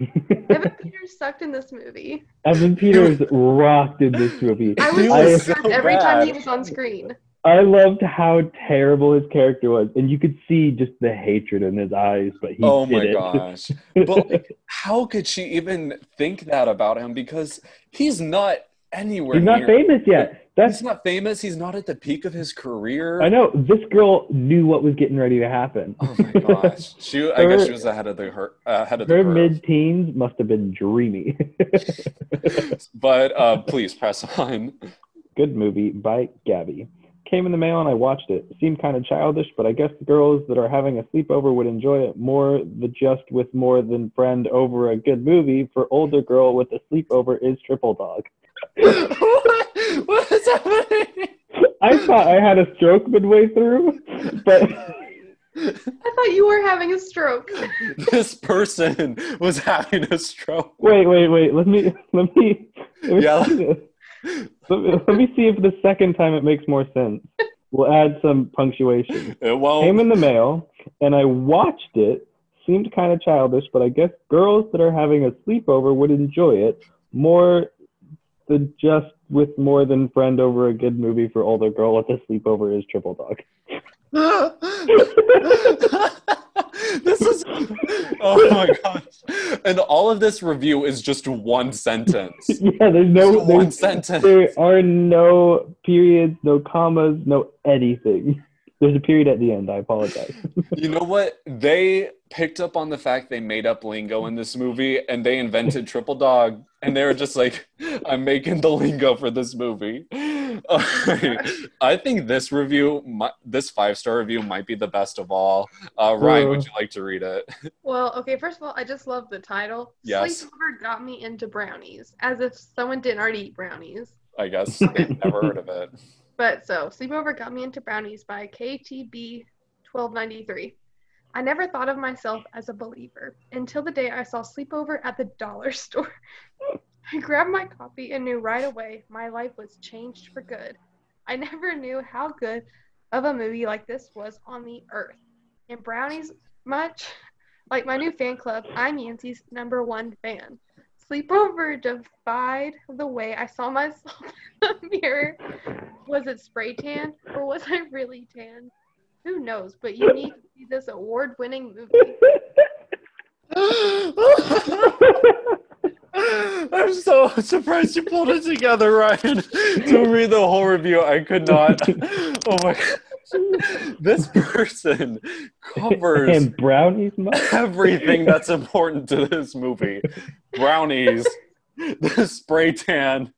Evan Peters sucked in this movie. Evan Peters rocked in this movie. I He was was so every time he was on screen. I loved how terrible his character was, and you could see just the hatred in his eyes. But he oh did my it. gosh. But like, how could she even think that about him? Because he's not anywhere He's not near- famous yet. That's He's not famous. He's not at the peak of his career. I know. This girl knew what was getting ready to happen. Oh my gosh. She, I guess she was ahead of the her, uh, ahead of Her mid-teens must have been dreamy. but uh, please press on. Good movie by Gabby. Came in the mail and I watched it. Seemed kind of childish, but I guess the girls that are having a sleepover would enjoy it more. The just with more than friend over a good movie for older girl with a sleepover is Triple Dog. what? what is happening? I thought I had a stroke midway through, but I thought you were having a stroke. this person was having a stroke. wait, wait, wait. Let me, let me, let me, Yeah. let me, let me see if the second time it makes more sense. We'll add some punctuation. It won't. came in the mail and I watched it. Seemed kind of childish, but I guess girls that are having a sleepover would enjoy it more than just with more than friend over a good movie for older girl with a sleepover is Triple Dog. this is oh my gosh and all of this review is just one sentence yeah, there's no Just one sentence there are no periods, no commas, no anything. There's a period at the end. I apologize. you know what they picked up on the fact they made up lingo in this movie and they invented triple dog and they were just like i'm making the lingo for this movie Alright. i think this review mi- this five star review might be the best of all uh, rhiane would you like to read it Well, okay, first of all, I just love the title. Yes. Sleepover got me into brownies, as if someone didn't already eat brownies. i guess I've never heard of it But so, Sleepover got me into brownies by KTB 1293. I never thought of myself as a believer until the day I saw Sleepover at the dollar store. I grabbed my copy and knew right away my life was changed for good. I never knew how good of a movie like this was on the earth. And brownies, much like my new fan club, I'm Yancy's number one fan. Sleepover defied the way I saw myself in the mirror. Was it spray tan or was I really tan? Who knows? But you need to see this award winning movie. I'm so surprised you pulled it together, Rhiane. to read the whole review, I could not. Oh my god. This person covers and brownies, much? everything that's important to this movie. Brownies, the spray tan.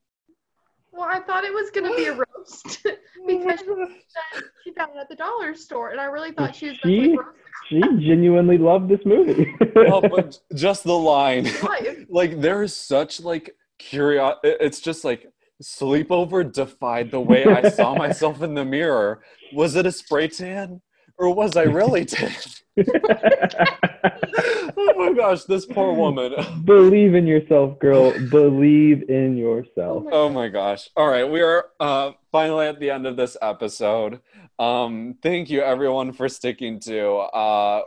Well, I thought it was going to be a roast because she, she found it at the dollar store, and I really thought she was going She- to like, roast She genuinely loved this movie. Oh, but just the line. like there is such like curiosity it's just like sleepover defied the way i saw myself in the mirror was it a spray tan or was I really tan? oh my gosh, this poor woman. Believe in yourself, girl. Believe in yourself. Oh my gosh. All right, we are uh, finally at the end of this episode. Um, thank you everyone for sticking to. Uh,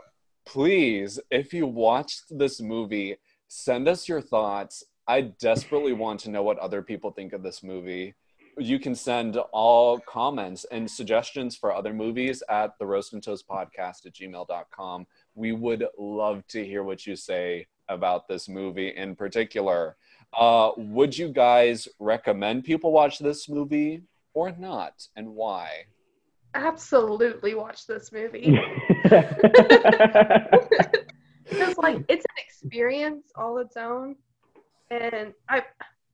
please, if you watched this movie, send us your thoughts. I desperately want to know what other people think of this movie. You can send all comments and suggestions for other movies at the roast and toast podcast at gmail.com. We would love to hear what you say about this movie in particular. Uh, would you guys recommend people watch this movie or not, and why? Absolutely watch this movie. Because like it's an experience all its own. And I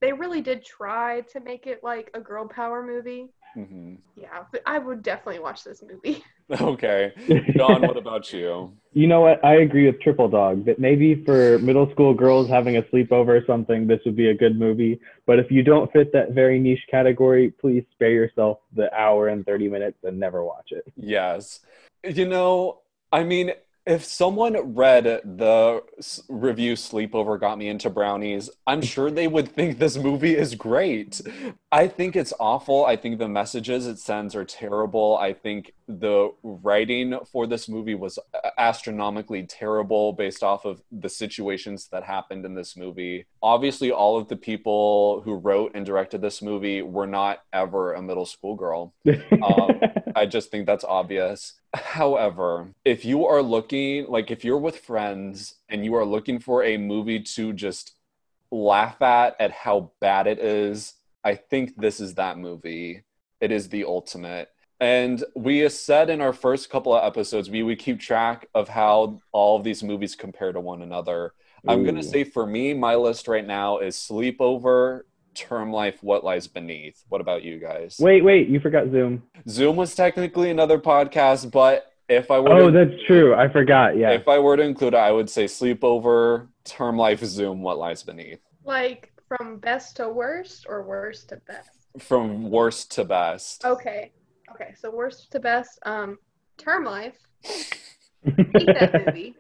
they really did try to make it like a girl power movie. hmm Yeah, but I would definitely watch this movie. Okay. John, what about you? you know what? I agree with Triple Dog that maybe for middle school girls having a sleepover or something, this would be a good movie. But if you don't fit that very niche category, please spare yourself the hour and 30 minutes and never watch it. Yes. You know, I mean, if someone read the review Sleepover Got Me Into Brownies, I'm sure they would think this movie is great. I think it's awful. I think the messages it sends are terrible. I think the writing for this movie was astronomically terrible based off of the situations that happened in this movie. Obviously, all of the people who wrote and directed this movie were not ever a middle school girl. Um, I just think that's obvious. However, if you are looking, like if you're with friends and you are looking for a movie to just laugh at at how bad it is, I think this is that movie. It is the ultimate. And we said in our first couple of episodes, we would keep track of how all of these movies compare to one another. I'm going to say for me, my list right now is Sleepover, Term Life, What Lies Beneath. What about you guys? wait, wait, you forgot Zoom. Zoom was technically another podcast, but if I were Oh, to, that's true. I forgot. Yeah. if I were to include it, I would say Sleepover, Term Life, Zoom, What Lies Beneath. Like from best to worst or worst to best. From worst to best. Okay. Okay, so worst to best. Um, Term Life. Hate that movie.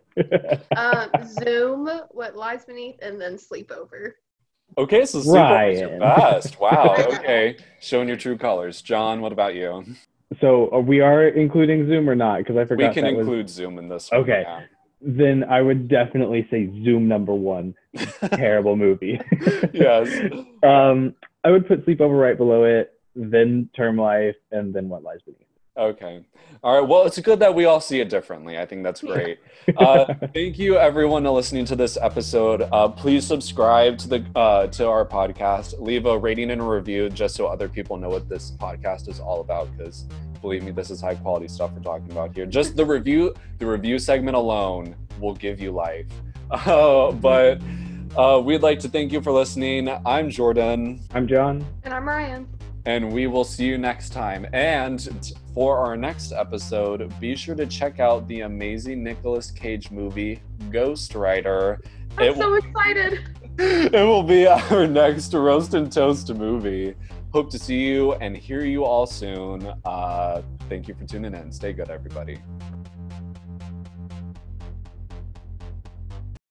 Um, Zoom, What Lies Beneath, and then Sleepover. Okay, so Sleepover is your Rhiane. best. Wow. Okay, showing your true colors. John, what about you? so uh, we are including Zoom or not? Because I forgot. We can that was- include Zoom in this. one, Okay. yeah. Then I would definitely say Zoom number one. Terrible movie. yes. Um, I would put Sleepover right below it, then Term Life, and then What Lies Beneath. Okay. All right. Well, it's good that we all see it differently. I think that's great. Uh, thank you, everyone, for listening to this episode. Uh, please subscribe to the uh, to our podcast. Leave a rating and a review, just so other people know what this podcast is all about. Because believe me, this is high quality stuff we're talking about here. Just the review, the review segment alone will give you life. Uh, but uh, we'd like to thank you for listening. I'm Jordan. I'm John. And I'm Rhiane. and we will see you next time. And for our next episode, be sure to check out the amazing Nicolas Cage movie, Ghost Rider. I'm It, so excited. it will be our next roast and toast movie. Hope to see you and hear you all soon. Uh, thank you for tuning in. Stay good, everybody.